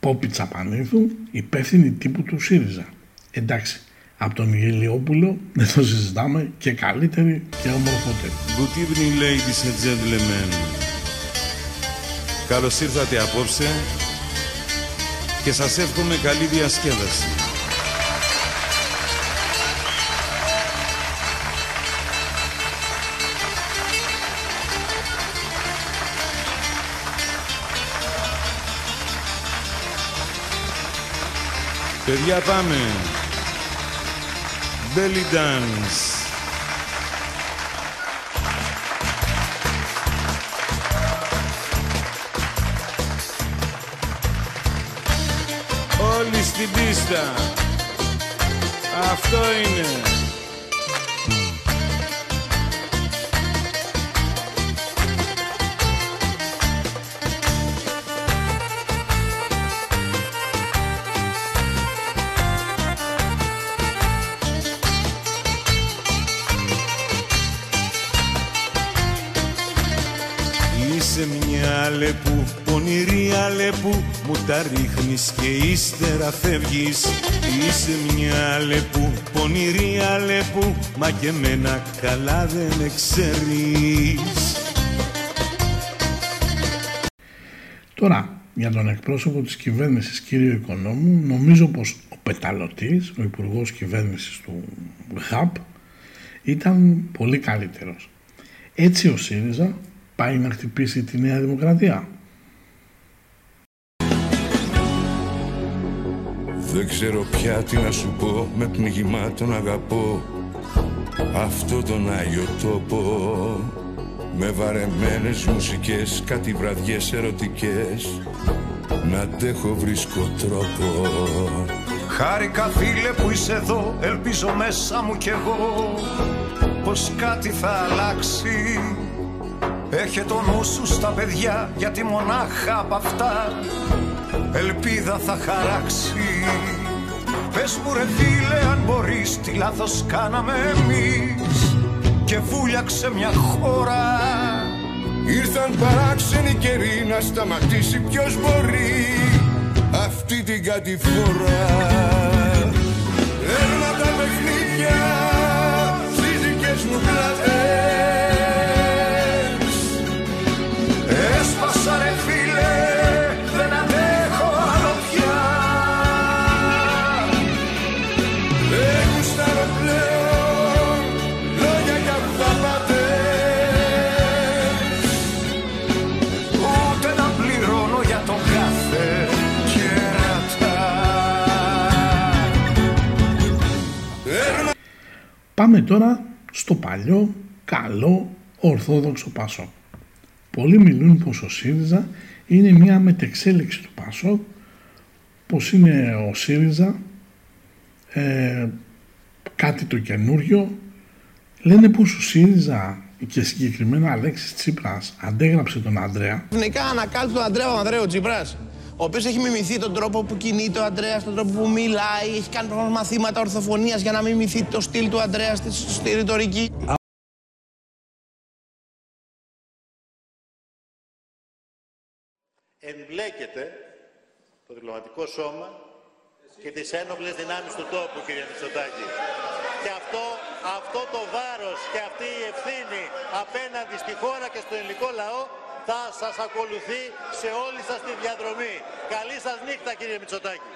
Πόπη Τσαπανίδου, υπεύθυνη τύπου του ΣΥΡΙΖΑ. Εντάξει, από τον Γελιόπουλο δεν το συζητάμε και καλύτερη και ομορφότερη. Good evening, ladies and gentlemen. Καλώς ήρθατε απόψε και σας εύχομαι καλή διασκέδαση. Παιδιά πάμε. Belly dance. Στην πίστα. Αυτό είναι. Τα ρίχνεις και ύστερα φεύγεις Είσαι μια αλεπού, πονηρή αλεπού Μα και μένα καλά δεν με ξέρεις Τώρα, για τον εκπρόσωπο της κυβέρνησης κύριο Οικονόμου, νομίζω πως ο Πεταλωτής, ο Υπουργός Κυβέρνησης του ΓΑΠ, ήταν πολύ καλύτερος. Έτσι ο ΣΥΡΙΖΑ πάει να χτυπήσει τη Νέα Δημοκρατία. Δεν ξέρω πια τι να σου πω, με πνιγημά τον αγαπώ. Αυτό τον Άγιο τόπο. Με βαρεμένες μουσικές, κάτι βραδιές ερωτικές. Να αντέχω βρίσκω τρόπο. Χάρηκα φίλε που είσαι εδώ, ελπίζω μέσα μου κι εγώ πως κάτι θα αλλάξει Έχε το νους σου στα παιδιά γιατί μονάχα απ' αυτά ελπίδα θα χαράξει. Πες μου ρε φίλε αν μπορείς τι λάθος κάναμε εμείς. Και βούλιαξε μια χώρα. Ήρθαν παράξενοι καιροί να σταματήσει ποιος μπορεί αυτή την κατηφόρα. Έρνα τα παιχνίδια στις δικές μου πλατές Πάμε τώρα στο παλιό, καλό, ορθόδοξο Πάσο. Πολλοί μιλούν πως ο ΣΥΡΙΖΑ είναι μια μετεξέλιξη του Πάσο, πως είναι ο ΣΥΡΙΖΑ ε, κάτι το καινούριο. Λένε πως ο ΣΥΡΙΖΑ και συγκεκριμένα Αλέξης Τσίπρας αντέγραψε τον Ανδρέα Ξαφνικά ανακάλυψε τον Αντρέα Παπανδρέου ο Τσίπρας, ο οποίος έχει μιμηθεί τον τρόπο που κινείται ο Αντρέας, τον τρόπο που μιλάει, έχει κάνει προφανώς μαθήματα ορθοφωνίας για να μιμηθεί το στυλ του Αντρέας στη, στη ρητορική. εμπλέκεται το διπλωματικό σώμα και τις ένοπλες δυνάμεις του τόπου, κύριε Μητσοτάκη. Και αυτό, αυτό το βάρος και αυτή η ευθύνη απέναντι στη χώρα και στο ελληνικό λαό θα σας ακολουθεί σε όλη σας τη διαδρομή. Καλή σας νύχτα, κύριε Μητσοτάκη.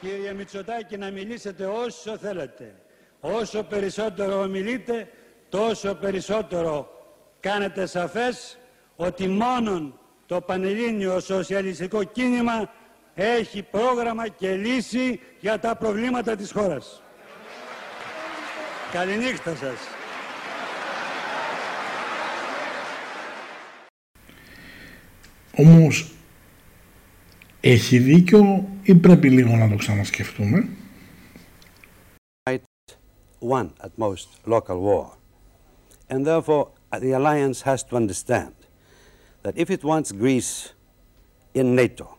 Κύριε Μητσοτάκη, να μιλήσετε όσο θέλετε. Όσο περισσότερο ομιλείτε, τόσο περισσότερο κάνετε σαφές ότι μόνον το Πανελλήνιο Σοσιαλιστικό Κίνημα έχει πρόγραμμα και λύση για τα προβλήματα της χώρας. Καληνύχτα σας. Όμως έχει δίκιο ή πρέπει λίγο να το ξανασκεφτούμε. one at most local war. And therefore, uh, the alliance has to understand that if it wants Greece in NATO,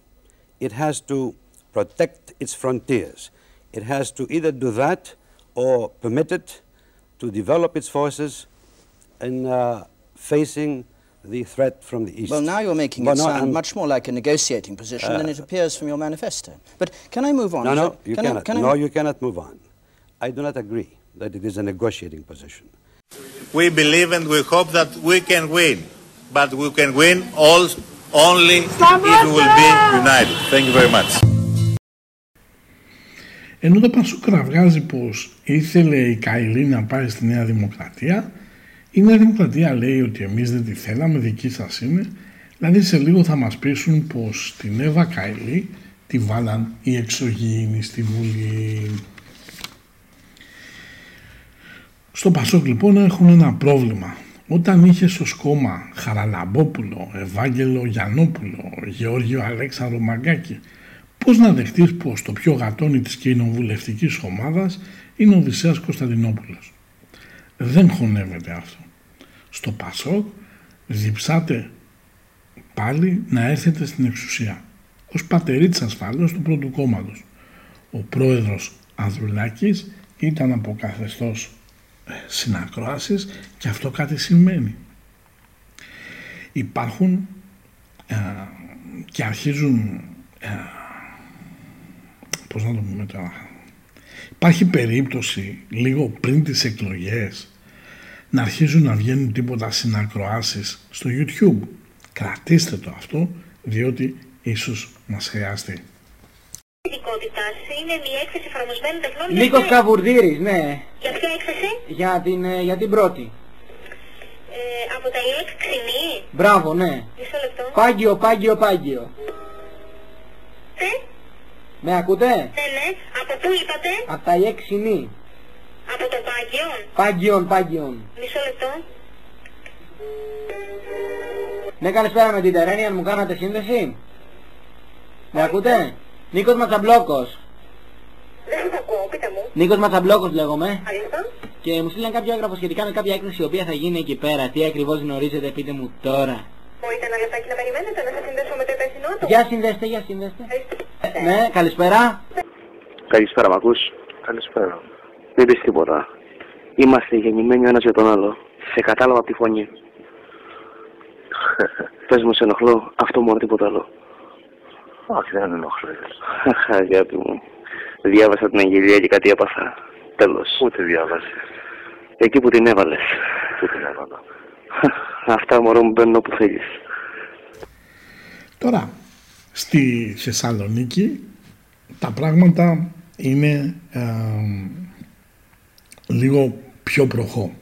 it has to protect its frontiers. It has to either do that or permit it to develop its forces in uh, facing the threat from the east. Well, now you're making Well, it no, sound I'm- much more like a negotiating position than Uh, it appears from your manifesto. But can I move on? No, no, Can- you can I- cannot. can I no, move- you cannot move on. I do not agree that it is a negotiating position. We believe and we hope that we can win. But we can win all, only if we will be united. Thank you very much. Ενώ το Πασόκ κραυγάζει πως ήθελε η Καηλή να πάει στη Νέα Δημοκρατία, η Νέα Δημοκρατία λέει ότι εμείς δεν τη θέλαμε, δική σας είναι, δηλαδή σε λίγο θα μας πείσουν πως την Εύα Καηλή τη βάλαν οι εξωγήινοι στη Βουλή. Στο Πασόκ λοιπόν έχουν ένα πρόβλημα. Όταν είχε στο σκόμα Χαραλαμπόπουλο, Ευάγγελο Γιαννόπουλο, Γεώργιο Αλέξανδρο Μαγκάκη, πώς να δεχτείς πως το πιο γατόνι της κοινοβουλευτικής ομάδας είναι ο Οδυσσέας Κωνσταντινόπουλος. Δεν χωνεύεται αυτό. Στο Πασόκ διψάτε πάλι να έρθετε στην εξουσία. Ως πατερίτης ασφαλώς του πρώτου κόμματος. Ο πρόεδρος Ανδρουλάκης ήταν από καθεστώς ε, συνακρόασης και αυτό κάτι σημαίνει. Υπάρχουν ε, και αρχίζουν ε, πώς να το πούμε τώρα υπάρχει περίπτωση λίγο πριν τις εκλογές να αρχίζουν να βγαίνουν τίποτα συνακροάσεις στο YouTube κρατήστε το αυτό διότι ίσως μας χρειαστεί είναι μια έκθεση εφαρμοσμένων τεχνών. Νίκος Καβουρδίρης, ναι. Για ποια έκθεση; Για την, ε, για την πρώτη. Ε, από τα ΙΕΚ ξινή. Μπράβο, ναι. Μισό λεπτό. Πάγκιο, πάγκιο, πάγκιο. Τι; Με ακούτε; Ναι, ναι. Από πού είπατε; Από τα ΙΕΚ Ξινή. Από το Πάγιον. Πάγιον, Πάγιον. Μισό λεπτό. Ναι, καλησπέρα με την Τερένη, αν μου κάνατε σύνδεση. Με ακούτε; Νίκος Ματσαμπλόκος. Δεν σας ακούω, πείτε μου. Νίκος Ματσαμπλόκος λέγομαι. Αλήθεια. Και μου στείλαν κάποιο έγγραφο σχετικά με κάποια έκθεση η οποία θα γίνει εκεί πέρα. Τι ακριβώς γνωρίζετε, πείτε μου τώρα. Μπορείτε ένα λεπτάκι να περιμένετε, να σας συνδέσω με το υπεύθυνό του. Για συνδέστε, για συνδέστε. Ε, ναι, καλησπέρα. Καλησπέρα, μ' ακούς; Καλησπέρα. Μην πεις τίποτα. Είμαστε γεννημένοι ο ένας για τον άλλο. Σε κατάλαβα από τη φωνή. (laughs) Πες μου, σε ενοχλώ. Αυτό μόνο τίποτα άλλο. Όχι, δεν ενοχλείς. Αγάπη μου. Διάβασα την αγγελία και κάτι έπαθα. Τέλος. Πού τη διάβασες; Εκεί που την έβαλες. Πού την έβαλα; Αυτά μωρό μου μπαίνουν όπου θέλεις. Τώρα, στη Θεσσαλονίκη τα πράγματα είναι ε, λίγο πιο προχώ.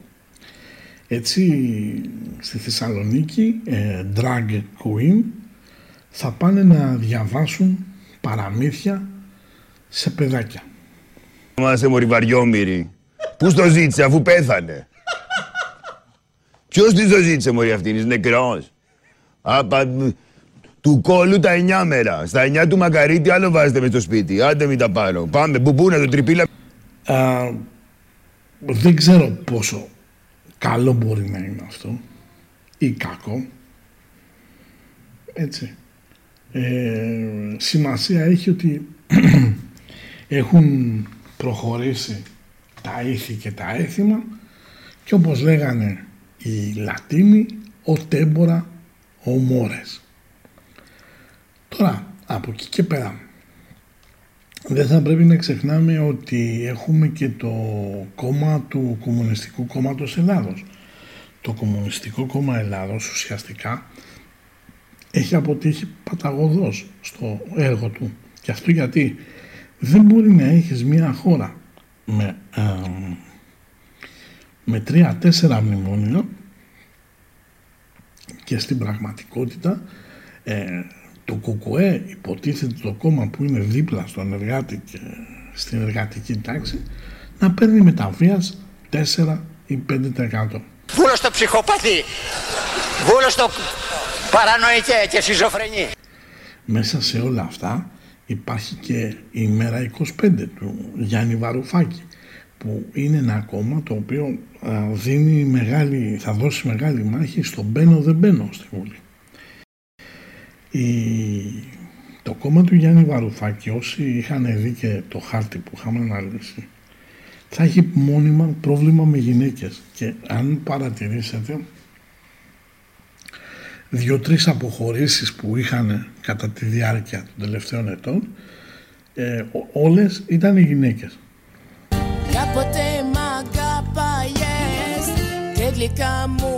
Έτσι, στη Θεσσαλονίκη, ε, drag queen θα πάνε να διαβάσουν παραμύθια σε παιδάκια. Είμαστε μωρή βαριόμοιροι. Πού το ζήτησε αφού πέθανε. Ποιος της το ζήτησε μωρή αυτή, είναι νεκρός; Απα, του κόλου τα εννιά μέρα. Στα εννιά του μακαρίτι άλλο βάζετε μες στο σπίτι. Άντε μην τα πάρω. Πάμε, που πού να το τρυπήλα. Α, δεν ξέρω πόσο καλό μπορεί να είναι αυτό ή κακό. Έτσι. Ε, σημασία έχει ότι (clears throat) έχουν προχωρήσει τα ήθη και τα έθιμα και όπως λέγανε οι Λατίνοι ο τέμπορα ο μόρες. Τώρα, από εκεί και πέρα, δεν θα πρέπει να ξεχνάμε ότι έχουμε και το κόμμα του Κομμουνιστικού Κόμματος Ελλάδος. Το Κομμουνιστικό Κόμμα Ελλάδος ουσιαστικά έχει αποτύχει παταγωδός στο έργο του. Και αυτό γιατί δεν μπορεί να έχεις μια χώρα με, ε, με τρία-τέσσερα μνημόνια και στην πραγματικότητα ε, το ΚΚΕ υποτίθεται το κόμμα που είναι δίπλα στον εργάτη και στην εργατική τάξη να παίρνει μεταβίας 4 ή 5%. Βούλος στο ψυχοπαθή, βούλος στο παρανοϊκέ και σιζοφρενή. Μέσα σε όλα αυτά υπάρχει και η μέρα 25 του Γιάννη Βαρουφάκη που είναι ένα κόμμα το οποίο δίνει μεγάλη, θα δώσει μεγάλη μάχη στο μπαίνω δεν μπαίνω στη Βουλή. Η... Το κόμμα του Γιάννη Βαρουφάκη όσοι είχαν δει και το χάρτη που είχαμε αναλύσει θα έχει μόνιμα πρόβλημα με γυναίκες και αν παρατηρήσετε δύο-τρεις αποχωρήσεις που είχαν κατά τη διάρκεια των τελευταίων ετών ε, όλες ήταν οι γυναίκες. Κάποτε μ' αγαπάγες και γλυκά μου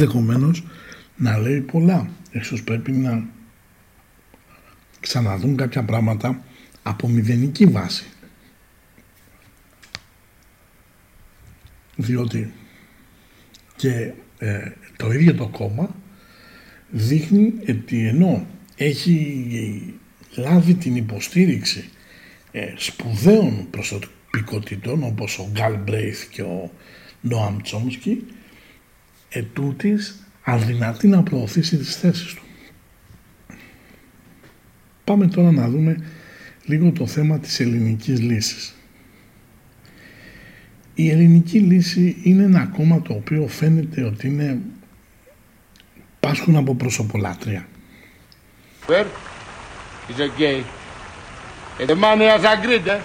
ενδεχομένως να λέει πολλά. Ίσως πρέπει να ξαναδούν κάποια πράγματα από μηδενική βάση. Διότι και ε, το ίδιο το κόμμα δείχνει ότι ενώ έχει λάβει την υποστήριξη ε, σπουδαίων προσωπικότητων όπως ο Γκάλ Μπρέιθ και ο Νόαμ Τσόμσκι ετούτης αδυνατεί να προωθήσει τις θέσεις του. Πάμε τώρα να δούμε λίγο το θέμα της ελληνικής λύσης. Η ελληνική λύση είναι ένα κόμμα το οποίο φαίνεται ότι είναι πάσχουν από προσωπολάτρια. Where is okay. And the money has agreed, eh?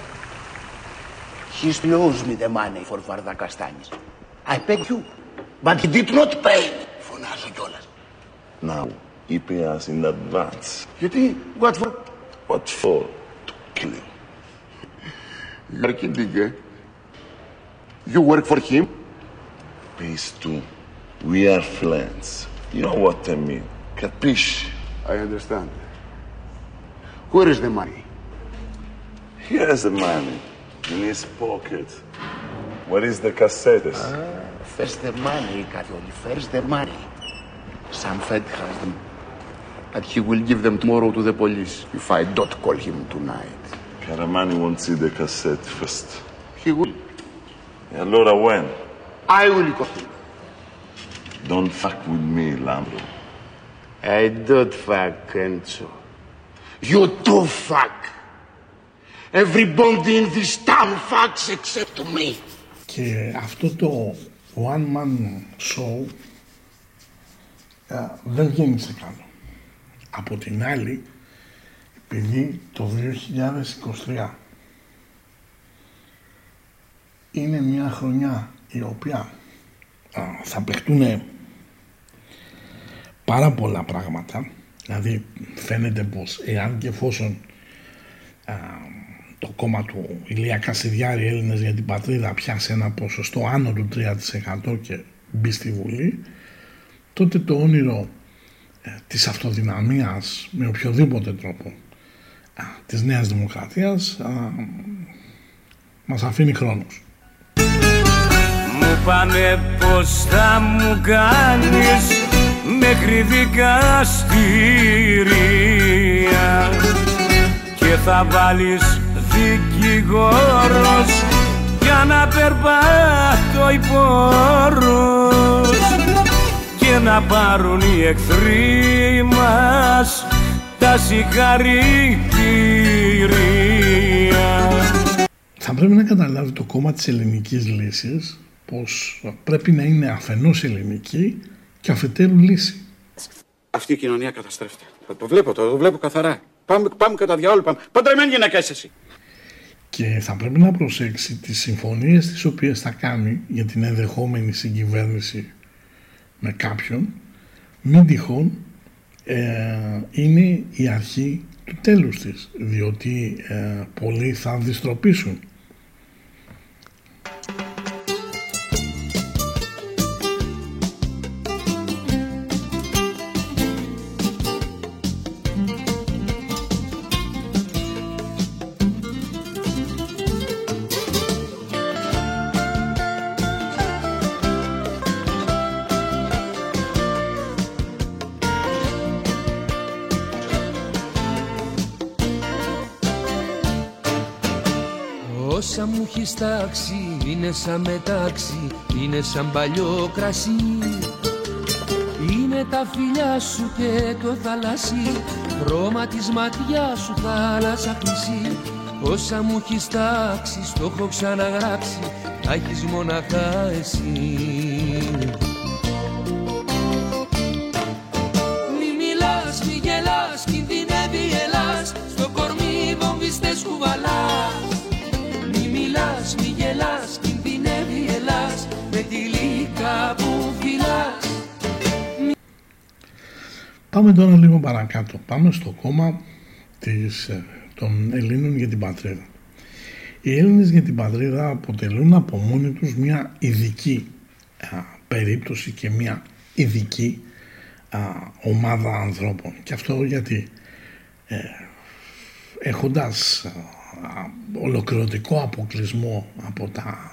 He owes me the money for Vardakastanis. I beg you. But he did not pay me. Φωνάζω κιόλας. Now, he pay us in advance. Γιατί, what for? What for? To kill him. You're kidding, eh? You work for him? Pays too. We are friends. You know what I mean. Capisci? I understand. Where is the money? He has the money in his pocket. Where is the cassettes? First the money, Katholi. First the money. Some Fed has them. But he will give them tomorrow to the police if I don't call him tonight. Caramani won't see the cassette first. He will. Allora when? I will call him. Don't fuck with me, Lambro. I don't fuck, Enzo. You do fuck. Everybody in this town fucks except me. Και αυτό το one man show α, δεν βγαίνει σε καλό. Από την άλλη, επειδή το 2023 είναι μια χρονιά η οποία α, θα παιχτούν πάρα πολλά πράγματα, δηλαδή φαίνεται πως εάν και εφόσον α, το κόμμα του Ηλία Κασιδιάρη Έλληνες για την πατρίδα πιάσει ένα ποσοστό άνω του 3% και μπει στη Βουλή, τότε το όνειρο ε, της αυτοδυναμίας με οποιοδήποτε τρόπο α, της Νέας Δημοκρατίας α, μας αφήνει χρόνος. Μου πάνε πως θα μου κάνεις μέχρι δικαστήρια και θα βάλεις δικηγόρος για να περπάτω οι πόρους και να πάρουν οι εχθροί μας τα συγχαρητήρια. Θα πρέπει να καταλάβει το κόμμα της ελληνικής λύσης πως πρέπει να είναι αφενός ελληνική και αφετέρου λύση. Αυτή η κοινωνία καταστρέφεται. Το βλέπω, το, το βλέπω καθαρά. Πάμε, πάμε κατά διάολο, πάμε. Παντρεμένη γυναίκα είσαι εσύ. Και θα πρέπει να προσέξει τις συμφωνίες τις οποίες θα κάνει για την ενδεχόμενη συγκυβέρνηση με κάποιον, μην τυχόν ε, είναι η αρχή του τέλους της, διότι ε, πολλοί θα δυστροπήσουν. Έχει τάξει είναι σαν μετάξι, είναι σαν παλιό κρασί. Είναι τα φιλιά σου και το θαλασσί, χρώμα της ματιάς σου θάλασσα χρυσή. Όσα μου έχεις τάξει, στο έχω ξαναγράψει, τα έχεις μοναχά εσύ Πάμε τώρα λίγο παρακάτω. Πάμε στο κόμμα της, ε, των Ελλήνων για την πατρίδα. Οι Έλληνες για την πατρίδα αποτελούν από μόνοι τους μια ειδική α, περίπτωση και μια ειδική α, ομάδα ανθρώπων. Και αυτό γιατί ε, έχοντας α, ολοκληρωτικό αποκλεισμό από τα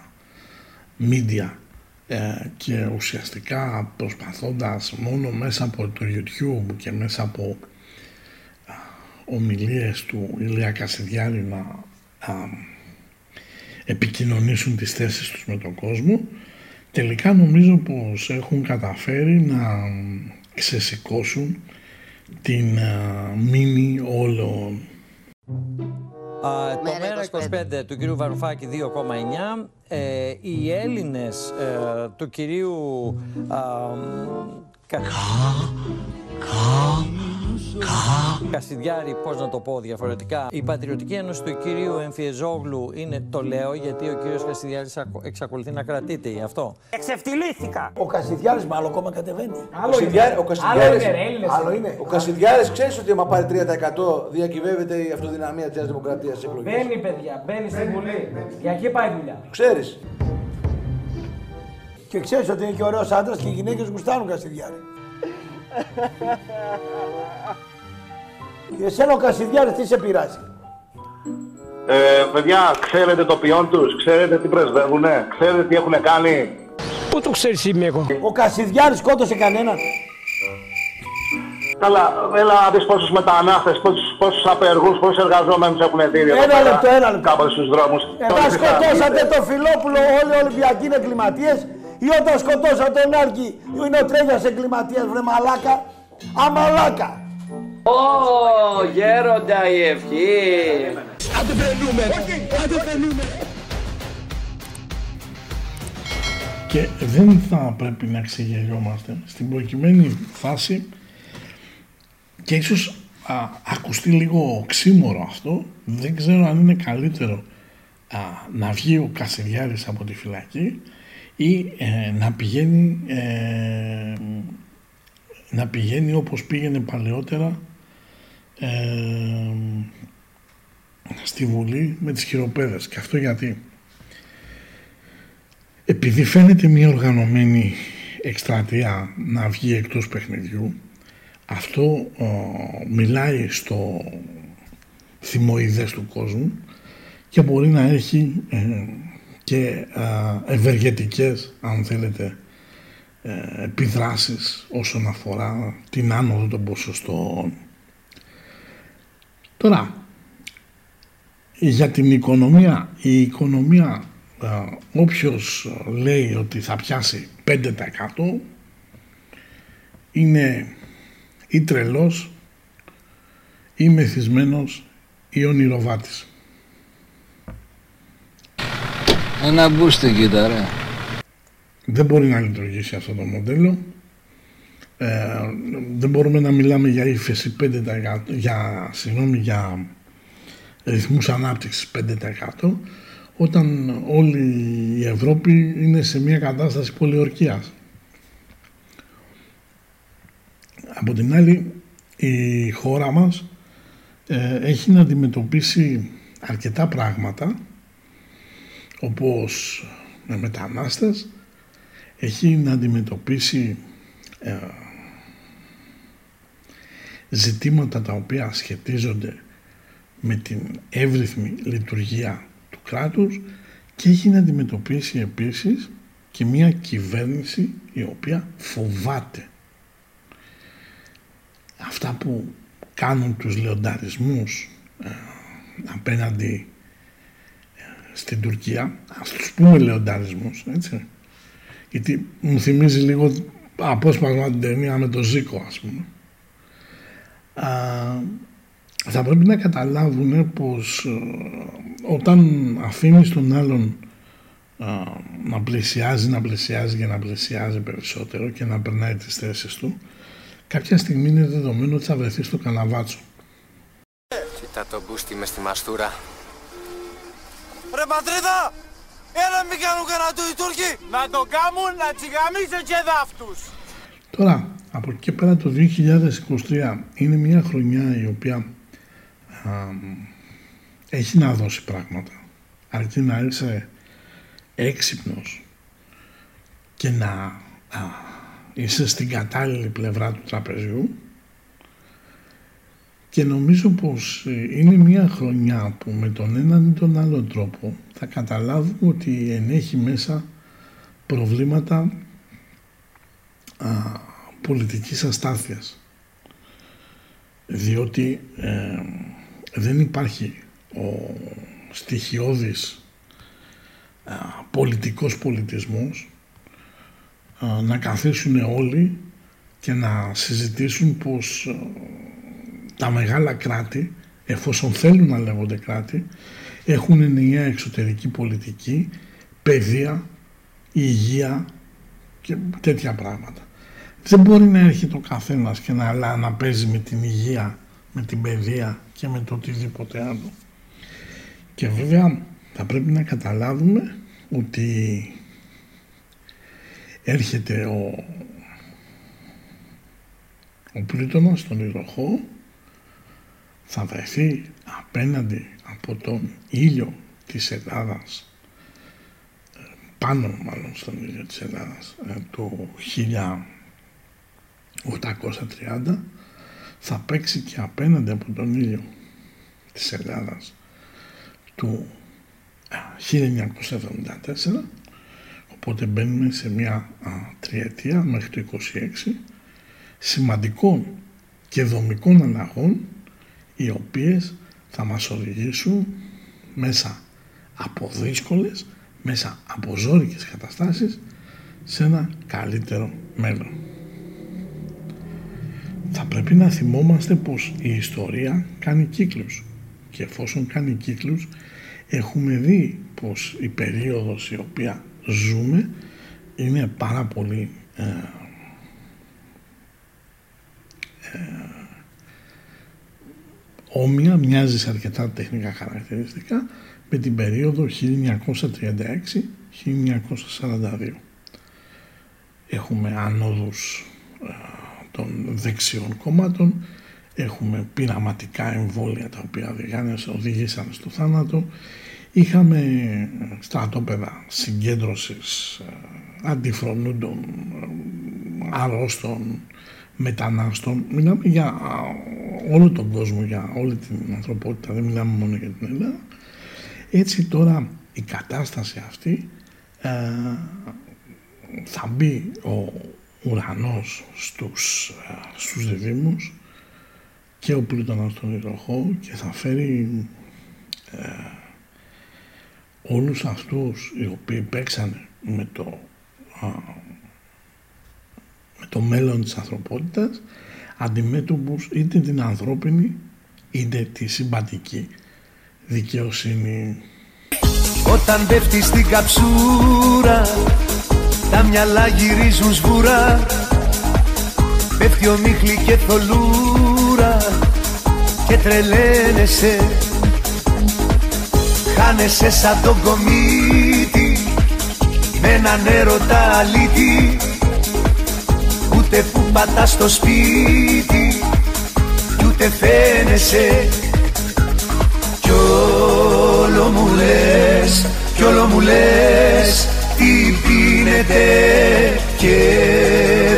μίντια ε, και ουσιαστικά προσπαθώντας μόνο μέσα από το YouTube και μέσα από α, ομιλίες του Ηλία Κασιδιάρη να α, επικοινωνήσουν τις θέσεις τους με τον κόσμο τελικά νομίζω πως έχουν καταφέρει να ξεσηκώσουν την α, μήνυ όλων. Α, το μέρα 25 του κυρίου Βαρουφάκη 2,9. Ε, οι Έλληνες ε, του κυρίου α, Κα... Κασιδιάρη, πώς να το πω διαφορετικά. Η Πατριωτική Ένωση του κυρίου Εμφιεζόγλου είναι το λέω γιατί ο κύριος Κασιδιάρης ακο- εξακολουθεί να κρατείται γι' αυτό. Εξευτελίστηκα. Ο Κασιδιάρης με άλλο κόμμα κατεβαίνει. Ο Κασιδιάρη- ο Κασιδιάρης- Άλλο είναι, ρε, Έλληνες. Άλλο είναι. Ο Κασιδιάρης ξέρεις ότι άμα πάρει 3% διακυβεύεται η αυτοδυναμία της Νέας Δημοκρατίας στις εκλογές. Μπαίνει, παιδιά, μπαίνει στην Βουλή. Για εκεί πάει η δουλειά. Ξέρεις. Και ξέρεις ότι είναι και ωραίος άντρας και οι γυναίκες γουστάρουν Κασιδιάρη. Και εσένα ο Κασιδιάρης τι σε πειράζει; Ε, παιδιά, ξέρετε το ποιόν τους, ξέρετε τι πρεσβεύουνε, ξέρετε τι έχουν κάνει. Πού το ξέρεις είμαι εγώ. Ο Κασιδιάρης σκότωσε κανέναν. Καλά, έλα να δεις πόσους μετανάστες, πόσους, πόσους απεργούς, πόσους εργαζόμενους έχουν δει εδώ Ένα πέρα, λεπτό, ένα λεπτό. Κάπου στους δρόμους. Όταν σκοτώσατε το Φιλόπουλο όλοι οι Ολυμπιακοί είναι εγκληματίες ή όταν σκοτώσατε τον Άρκη είναι ο Τρέγιας εγκληματίας βρε μαλάκα. Αμαλάκα. Ω, γέροντα η ευχή. Άντε φαινούμε. Άντε φαινούμε. Και δεν θα πρέπει να ξεγελιόμαστε. Στην προκειμένη φάση και ίσως α, ακουστεί λίγο οξύμορο αυτό, δεν ξέρω αν είναι καλύτερο α, να βγει ο Κασιδιάρης από τη φυλακή ή ε, να πηγαίνει ε, να πηγαίνει όπως πήγαινε παλαιότερα ε, στη Βουλή με τις χειροπέδες. Και αυτό γιατί; Επειδή φαίνεται μια οργανωμένη εκστρατεία να βγει εκτός παιχνιδιού, αυτό ε, μιλάει στο θυμοειδές του κόσμου και μπορεί να έχει ε, και ε, ευεργετικές, αν θέλετε, ε, επιδράσεις όσον αφορά την άνοδο των ποσοστών. Τώρα, για την οικονομία, η οικονομία ε, όποιος λέει ότι θα πιάσει 5% είναι ή τρελός ή μεθυσμένος ή ονειροβάτης. Ένα μπούστε κοίτα ρε. Δεν μπορεί να λειτουργήσει αυτό το μοντέλο. Ε, δεν μπορούμε να μιλάμε για ύφεση 5%, για, συγγνώμη, για ρυθμούς ανάπτυξης 5% όταν όλη η Ευρώπη είναι σε μια κατάσταση πολιορκίας. Από την άλλη, η χώρα μας ε, έχει να αντιμετωπίσει αρκετά πράγματα όπως με μετανάστες, έχει να αντιμετωπίσει ε, ζητήματα τα οποία σχετίζονται με την εύρυθμη λειτουργία του κράτους και έχει να αντιμετωπίσει επίσης και μια κυβέρνηση η οποία φοβάται. Αυτά που κάνουν τους λεονταρισμούς ε, απέναντι ε, στην Τουρκία ας τους πούμε λεονταρισμούς έτσι γιατί μου θυμίζει λίγο απόσπασμα την ταινία με το Ζήκο ας πούμε Α, θα πρέπει να καταλάβουν πως ε, όταν αφήνεις τον άλλον α, να πλησιάζει, να πλησιάζει και να πλησιάζει περισσότερο και να περνάει τις θέσεις του κάποια στιγμή είναι δεδομένο ότι θα βρεθεί στο καναβάτσο. Κοίτα το μπούστι μες στη μαστούρα. Ρε πατρίδα! Έλα μην κάνουν κανένα του οι Τούρκοι! Να το κάνουν να τσιγαμίσω και δάφτους! Τώρα, από εκεί και πέρα το 2023 είναι μια χρονιά η οποία α, έχει να δώσει πράγματα. Αρκεί να είσαι έξυπνος και να α, είσαι στην κατάλληλη πλευρά του τραπεζιού και νομίζω πως ε, είναι μια χρονιά που με τον έναν ή τον άλλο τρόπο θα καταλάβουμε ότι ενέχει μέσα προβλήματα α, πολιτικής αστάθειας. Διότι ε, δεν υπάρχει ο στοιχειώδης α, πολιτικός πολιτισμός ε, να καθίσουν όλοι και να συζητήσουν πως ε, τα μεγάλα κράτη, εφόσον θέλουν να λέγονται κράτη, έχουν ενιαία εξωτερική πολιτική, παιδεία, υγεία και τέτοια πράγματα. Δεν μπορεί να έρχεται ο καθένας και να, να παίζει με την υγεία, με την παιδεία και με το οτιδήποτε άλλο. Και βέβαια θα πρέπει να καταλάβουμε ότι έρχεται ο, ο Πλούτονας στον υδροχό θα βρεθεί απέναντι από τον ήλιο της Ελλάδας πάνω μάλλον στον ήλιο της Ελλάδας ε, το 1830 θα παίξει και απέναντι από τον ήλιο της Ελλάδας του 1974 οπότε μπαίνουμε σε μια α, τριετία μέχρι το 26 σημαντικών και δομικών αλλαγών οι οποίες θα μας οδηγήσουν μέσα από δύσκολες, μέσα από ζώρικες καταστάσεις σε ένα καλύτερο μέλλον. Θα πρέπει να θυμόμαστε πως η ιστορία κάνει κύκλους και εφόσον κάνει κύκλους έχουμε δει πως η περίοδος η οποία ζούμε είναι πάρα πολύ ε, ε, όμοια, μοιάζει σε αρκετά τεχνικά χαρακτηριστικά με την περίοδο 1936-1942. Έχουμε ανόδους ε, των δεξιών κομμάτων, έχουμε πειραματικά εμβόλια τα οποία οδήγησαν στο θάνατο, είχαμε στρατόπεδα συγκέντρωσης ε, αντιφρονούντων, ε, αρρώστων, μετανάστων. Μιλάμε για όλο τον κόσμο, για όλη την ανθρωπότητα, δεν μιλάμε μόνο για την Ελλάδα. Έτσι τώρα η κατάσταση αυτή ε, θα μπει ο ουρανός στους, ε, στους διδήμους και ο Πλούτονας στον υδροχό και θα φέρει ε, όλους αυτούς οι οποίοι παίξανε με το, με το μέλλον της ανθρωπότητας αντιμέτωπους είτε την ανθρώπινη είτε τη συμπατική δικαιοσύνη. Όταν πέφτει στην καψούρα τα μυαλά γυρίζουν σβούρα πέφτει ο μίχλη και θολούρα και τρελαίνεσαι. Χάνεσαι σαν τον κομίτη με έναν έρωτα αλήτη ούτε που πατάς στο σπίτι κι ούτε φαίνεσαι. Κι όλο μου λες κι όλο μου λες τι πίνεται και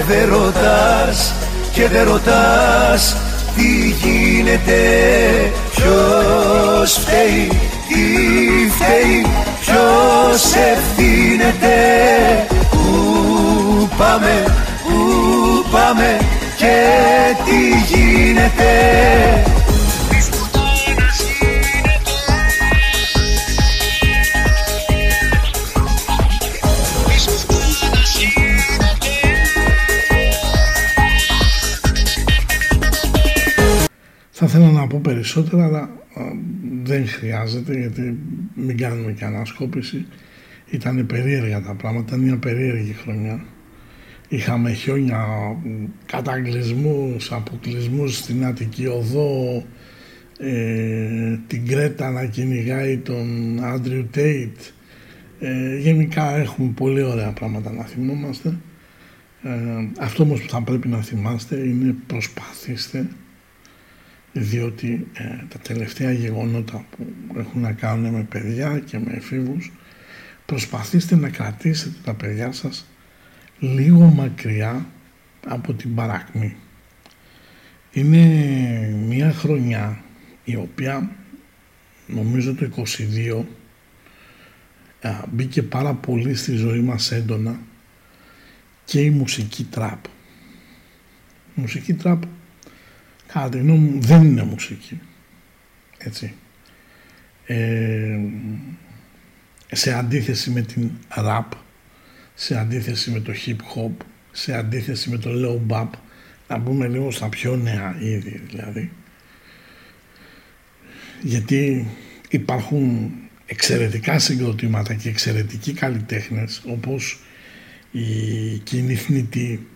δεν ρωτάς. Και δεν ρωτάς τι γίνεται ποιος φταίει τι φταίει ποιος ευθύνεται. Που πάμε που πάμε και τι γίνεται Θα ήθελα να πω περισσότερα, αλλά δεν χρειάζεται γιατί μην κάνουμε και ανασκόπηση. Ήταν περίεργα τα πράγματα, ήταν μια περίεργη χρονιά. Είχαμε χιόνια, καταγκλισμούς, αποκλεισμούς στην Αττική Οδό, ε, την Κρέτα να κυνηγάει τον Άντριου Τέιτ. Ε, γενικά έχουμε πολύ ωραία πράγματα να θυμόμαστε. Ε, αυτό όμως που θα πρέπει να θυμάστε είναι προσπαθήστε διότι ε, τα τελευταία γεγονότα που έχουν να κάνουν με παιδιά και με εφήβους προσπαθήστε να κρατήσετε τα παιδιά σας λίγο μακριά από την παρακμή. Είναι μια χρονιά η οποία νομίζω το 22 μπήκε πάρα πολύ στη ζωή μας έντονα και η μουσική τραπ. Η μουσική τραπ κατά τη γνώμη μου δεν είναι μουσική. Έτσι. Ε, σε αντίθεση με την ραπ σε αντίθεση με το hip hop, σε αντίθεση με το low bap, να μπούμε λίγο στα πιο νέα είδη δηλαδή. Γιατί υπάρχουν εξαιρετικά συγκροτήματα και εξαιρετικοί καλλιτέχνες όπως η Κοινή Θνητή,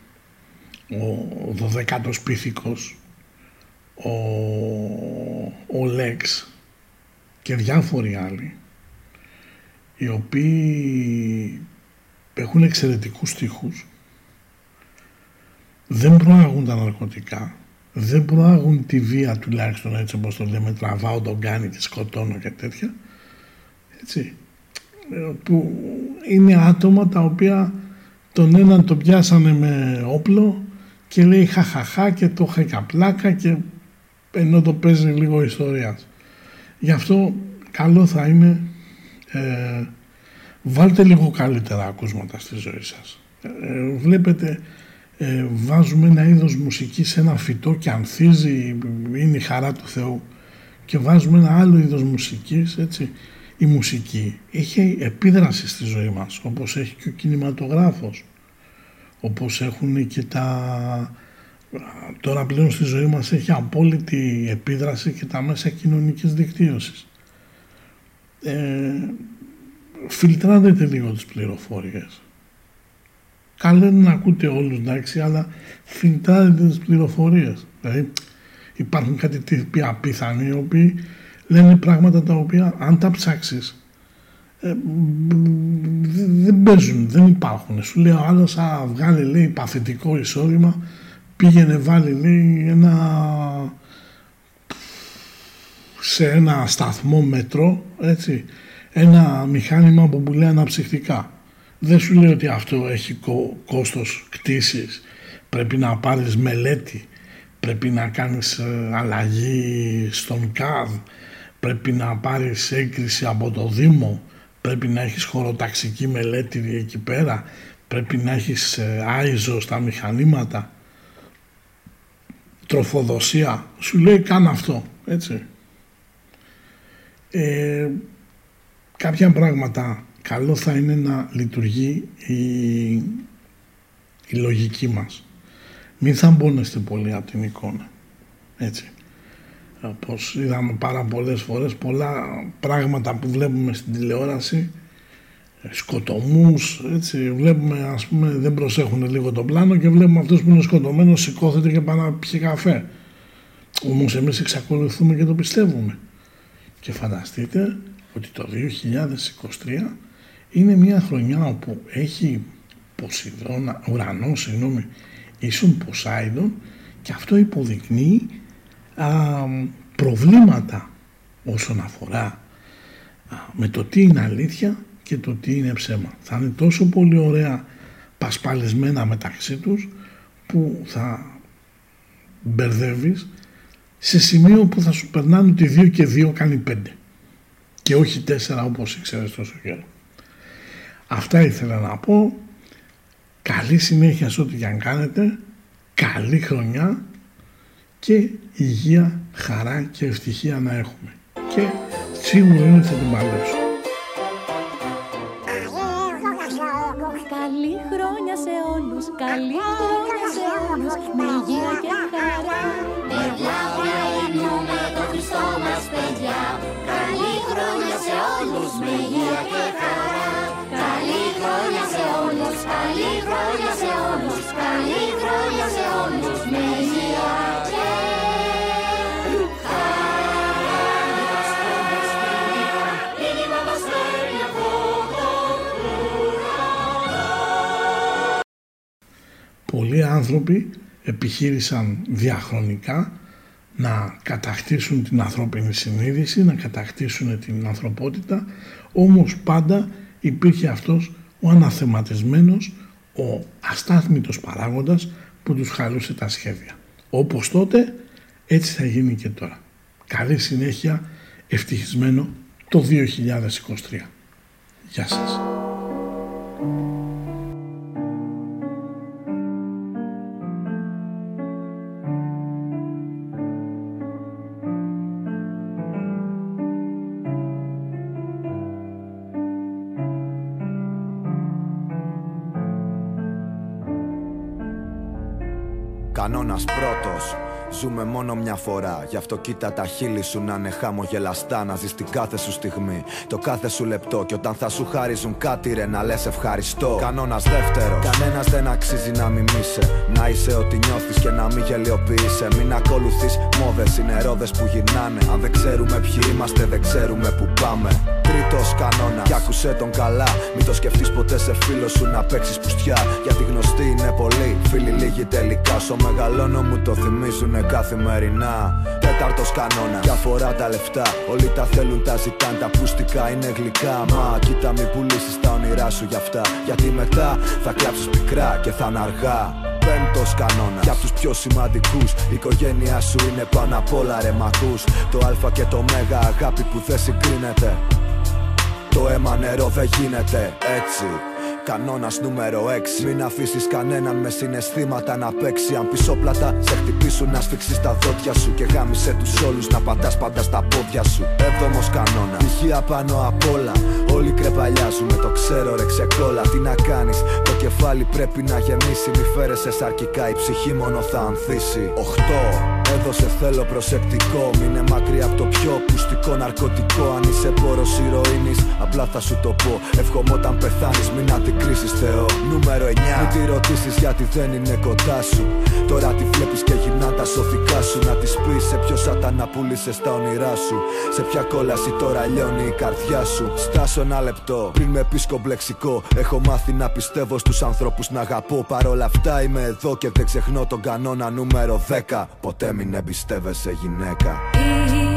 ο Δωδεκάτος Πίθηκος, ο, ο Λέξ και διάφοροι άλλοι οι οποίοι έχουν εξαιρετικούς στίχους. Δεν προάγουν τα ναρκωτικά. Δεν προάγουν τη βία τουλάχιστον έτσι όπως το λέμε τραβάω τον κάνει και σκοτώνω και τέτοια. Έτσι. Ε, που είναι άτομα τα οποία τον έναν το πιάσανε με όπλο και λέει χαχαχά και το είχα πλάκα και ενώ το παίζει λίγο ιστορίας. Γι' αυτό καλό θα είναι ε, βάλτε λίγο καλύτερα ακούσματα στη ζωή σας. Ε, βλέπετε ε, βάζουμε ένα είδος μουσική σε ένα φυτό και ανθίζει, είναι η χαρά του Θεού και βάζουμε ένα άλλο είδος μουσικής, έτσι. Η μουσική έχει επίδραση στη ζωή μας, όπως έχει και ο κινηματογράφος, όπως έχουν και τα... Τώρα πλέον στη ζωή μας έχει απόλυτη επίδραση και τα μέσα κοινωνικής δικτύωσης. Ε, φιλτράρετε λίγο τις πληροφορίες. Καλό είναι να ακούτε όλους, εντάξει, αλλά φιλτράρετε τις πληροφορίες. Δηλαδή υπάρχουν κάτι τύποι απίθανοι οι οποίοι λένε πράγματα τα οποία αν τα ψάξεις ε, δεν παίζουν, δεν υπάρχουν. Σου λέει ο άλλος, α, βγάλει λέει παθητικό εισόδημα, πήγαινε βάλει λέει ένα σε ένα σταθμό μετρό, έτσι, ένα μηχάνημα που πουλάει αναψυχτικά. Δεν σου λέει ότι αυτό έχει κό, κόστος κτήσης, πρέπει να πάρεις μελέτη, πρέπει να κάνεις ε, αλλαγή στον ΚΑΔ, πρέπει να πάρεις έγκριση από το Δήμο, πρέπει να έχεις χωροταξική μελέτη εκεί πέρα, πρέπει να έχεις άιζο ε, στα μηχανήματα, τροφοδοσία, σου λέει κάνε αυτό, έτσι. Ε, κάποια πράγματα καλό θα είναι να λειτουργεί η, η λογική μας. Μην θα μπώνεστε πολύ από την εικόνα. Έτσι. Όπως είδαμε πάρα πολλές φορές πολλά πράγματα που βλέπουμε στην τηλεόραση σκοτωμούς, έτσι, βλέπουμε ας πούμε δεν προσέχουν λίγο το πλάνο και βλέπουμε αυτός που είναι σκοτωμένος σηκώθεται και πάει να πιει καφέ. Όμως εμείς εξακολουθούμε και το πιστεύουμε. Και φανταστείτε ότι το 2023 είναι μια χρονιά όπου έχει Ποσειδώνα, ουρανό, συγγνώμη, ίσον Ποσάιδων και αυτό υποδεικνύει α, προβλήματα όσον αφορά με το τι είναι αλήθεια και το τι είναι ψέμα. Θα είναι τόσο πολύ ωραία πασπαλισμένα μεταξύ τους που θα μπερδεύεις σε σημείο που θα σου περνάνε ότι 2 και 2 κάνει 5 και όχι 4 όπως ήξερες τόσο καιρό. Αυτά ήθελα να πω. Καλή συνέχεια σε ό,τι και αν κάνετε. Καλή χρονιά και υγεία, χαρά και ευτυχία να έχουμε. Και σίγουρα είναι ότι θα την παλέψω. Πολλοί άνθρωποι επιχείρησαν διαχρονικά να κατακτήσουν την ανθρώπινη συνείδηση, να κατακτήσουν την ανθρωπότητα, όμως πάντα υπήρχε αυτός ο αναθεματισμένος, ο αστάθμητος παράγοντας που τους χαλούσε τα σχέδια. Όπως τότε, έτσι θα γίνει και τώρα. Καλή συνέχεια, ευτυχισμένο το 2023. Γεια σας. Κανόνας πρώτος Ζούμε μόνο μια φορά, γι' αυτό κοίτα τα χείλη σου να είναι χαμογελαστά. Να ζεις την κάθε σου στιγμή, το κάθε σου λεπτό. Και όταν θα σου χάριζουν κάτι, ρε να λες ευχαριστώ. Κανόνας δεύτερος, κανένας δεν αξίζει να μιμήσει. Να είσαι ό,τι νιώθεις και να μην γελιοποιείσαι. Μην ακολουθείς μόδες, είναι ρόδε που γυρνάνε. Αν δεν ξέρουμε ποιοι είμαστε, δεν ξέρουμε που πάμε. Τρίτος κανόνας, κι άκουσε τον καλά. Μην το σκεφτείς ποτέ σε φίλο σου να παίξεις πουστιά. Γιατί γνωστοί είναι πολλοί, φίλοι λίγοι τελικά. Όσο μεγαλώνω μου το θυμίζουν καθημερινά. Τέταρτος κανόνας, για φορά τα λεφτά. Όλοι τα θέλουν, τα ζητάν, τα πουστικά είναι γλυκά. Μα κοίτα, μη πουλήσεις τα όνειρά σου για αυτά. Γιατί μετά θα κλάψεις πικρά και θα είναι αργά. Πέμπτος κανόνας, για τους πιο σημαντικούς. Η οικογένειά σου είναι πάνω απ' όλα ρε μ' ακούς. Το Α και το Μέγα αγάπη που δεν συγκρίνεται. Το αίμα νερό δεν γίνεται έτσι. Κανόνας νούμερο 6. Μην αφήσεις κανέναν με συναισθήματα να παίξει. Αν πισόπλατα σε χτυπήσουν να σφίξει τα δόντια σου. Και γάμισε τους όλους να πατάς πάντα στα πόδια σου. Έβδομος κανόνας. Υγεία πάνω απ' όλα. Όλοι κρεπαλιάζουμε, το ξέρω ρε ξεκόλα. Τι να κάνεις, το κεφάλι πρέπει να γεμίσει. Μη φέρεσαι σαρκικά, η ψυχή μόνο θα ανθίσει. 8. Έδωσε θέλω προσεκτικό. Μείνε μακριά από το πιο πουστικό ναρκωτικό. Αν είσαι πόρος ηρωίνης, απλά θα σου το πω. Εύχομαι όταν πεθάνεις, μην αντικρίσεις Θεό. Νούμερο 9. Μην τη ρωτήσεις γιατί δεν είναι κοντά σου. Τώρα τη βλέπεις και γυρνά τα σωθικά σου. Να της πεις σε ποιος σατανά πούλησε τα όνειρά σου. Σε ποια κόλαση τώρα λιώνει η καρδιά σου. Στάσω ένα λεπτό πριν με πεις κομπλεξικό. Έχω μάθει να πιστεύω στους ανθρώπους να αγαπώ. Παρ' όλα αυτά είμαι εδώ και δεν ξεχνώ τον κανόνα νούμερο 10. Ποτέ μην εμπιστεύεσαι γυναίκα. Η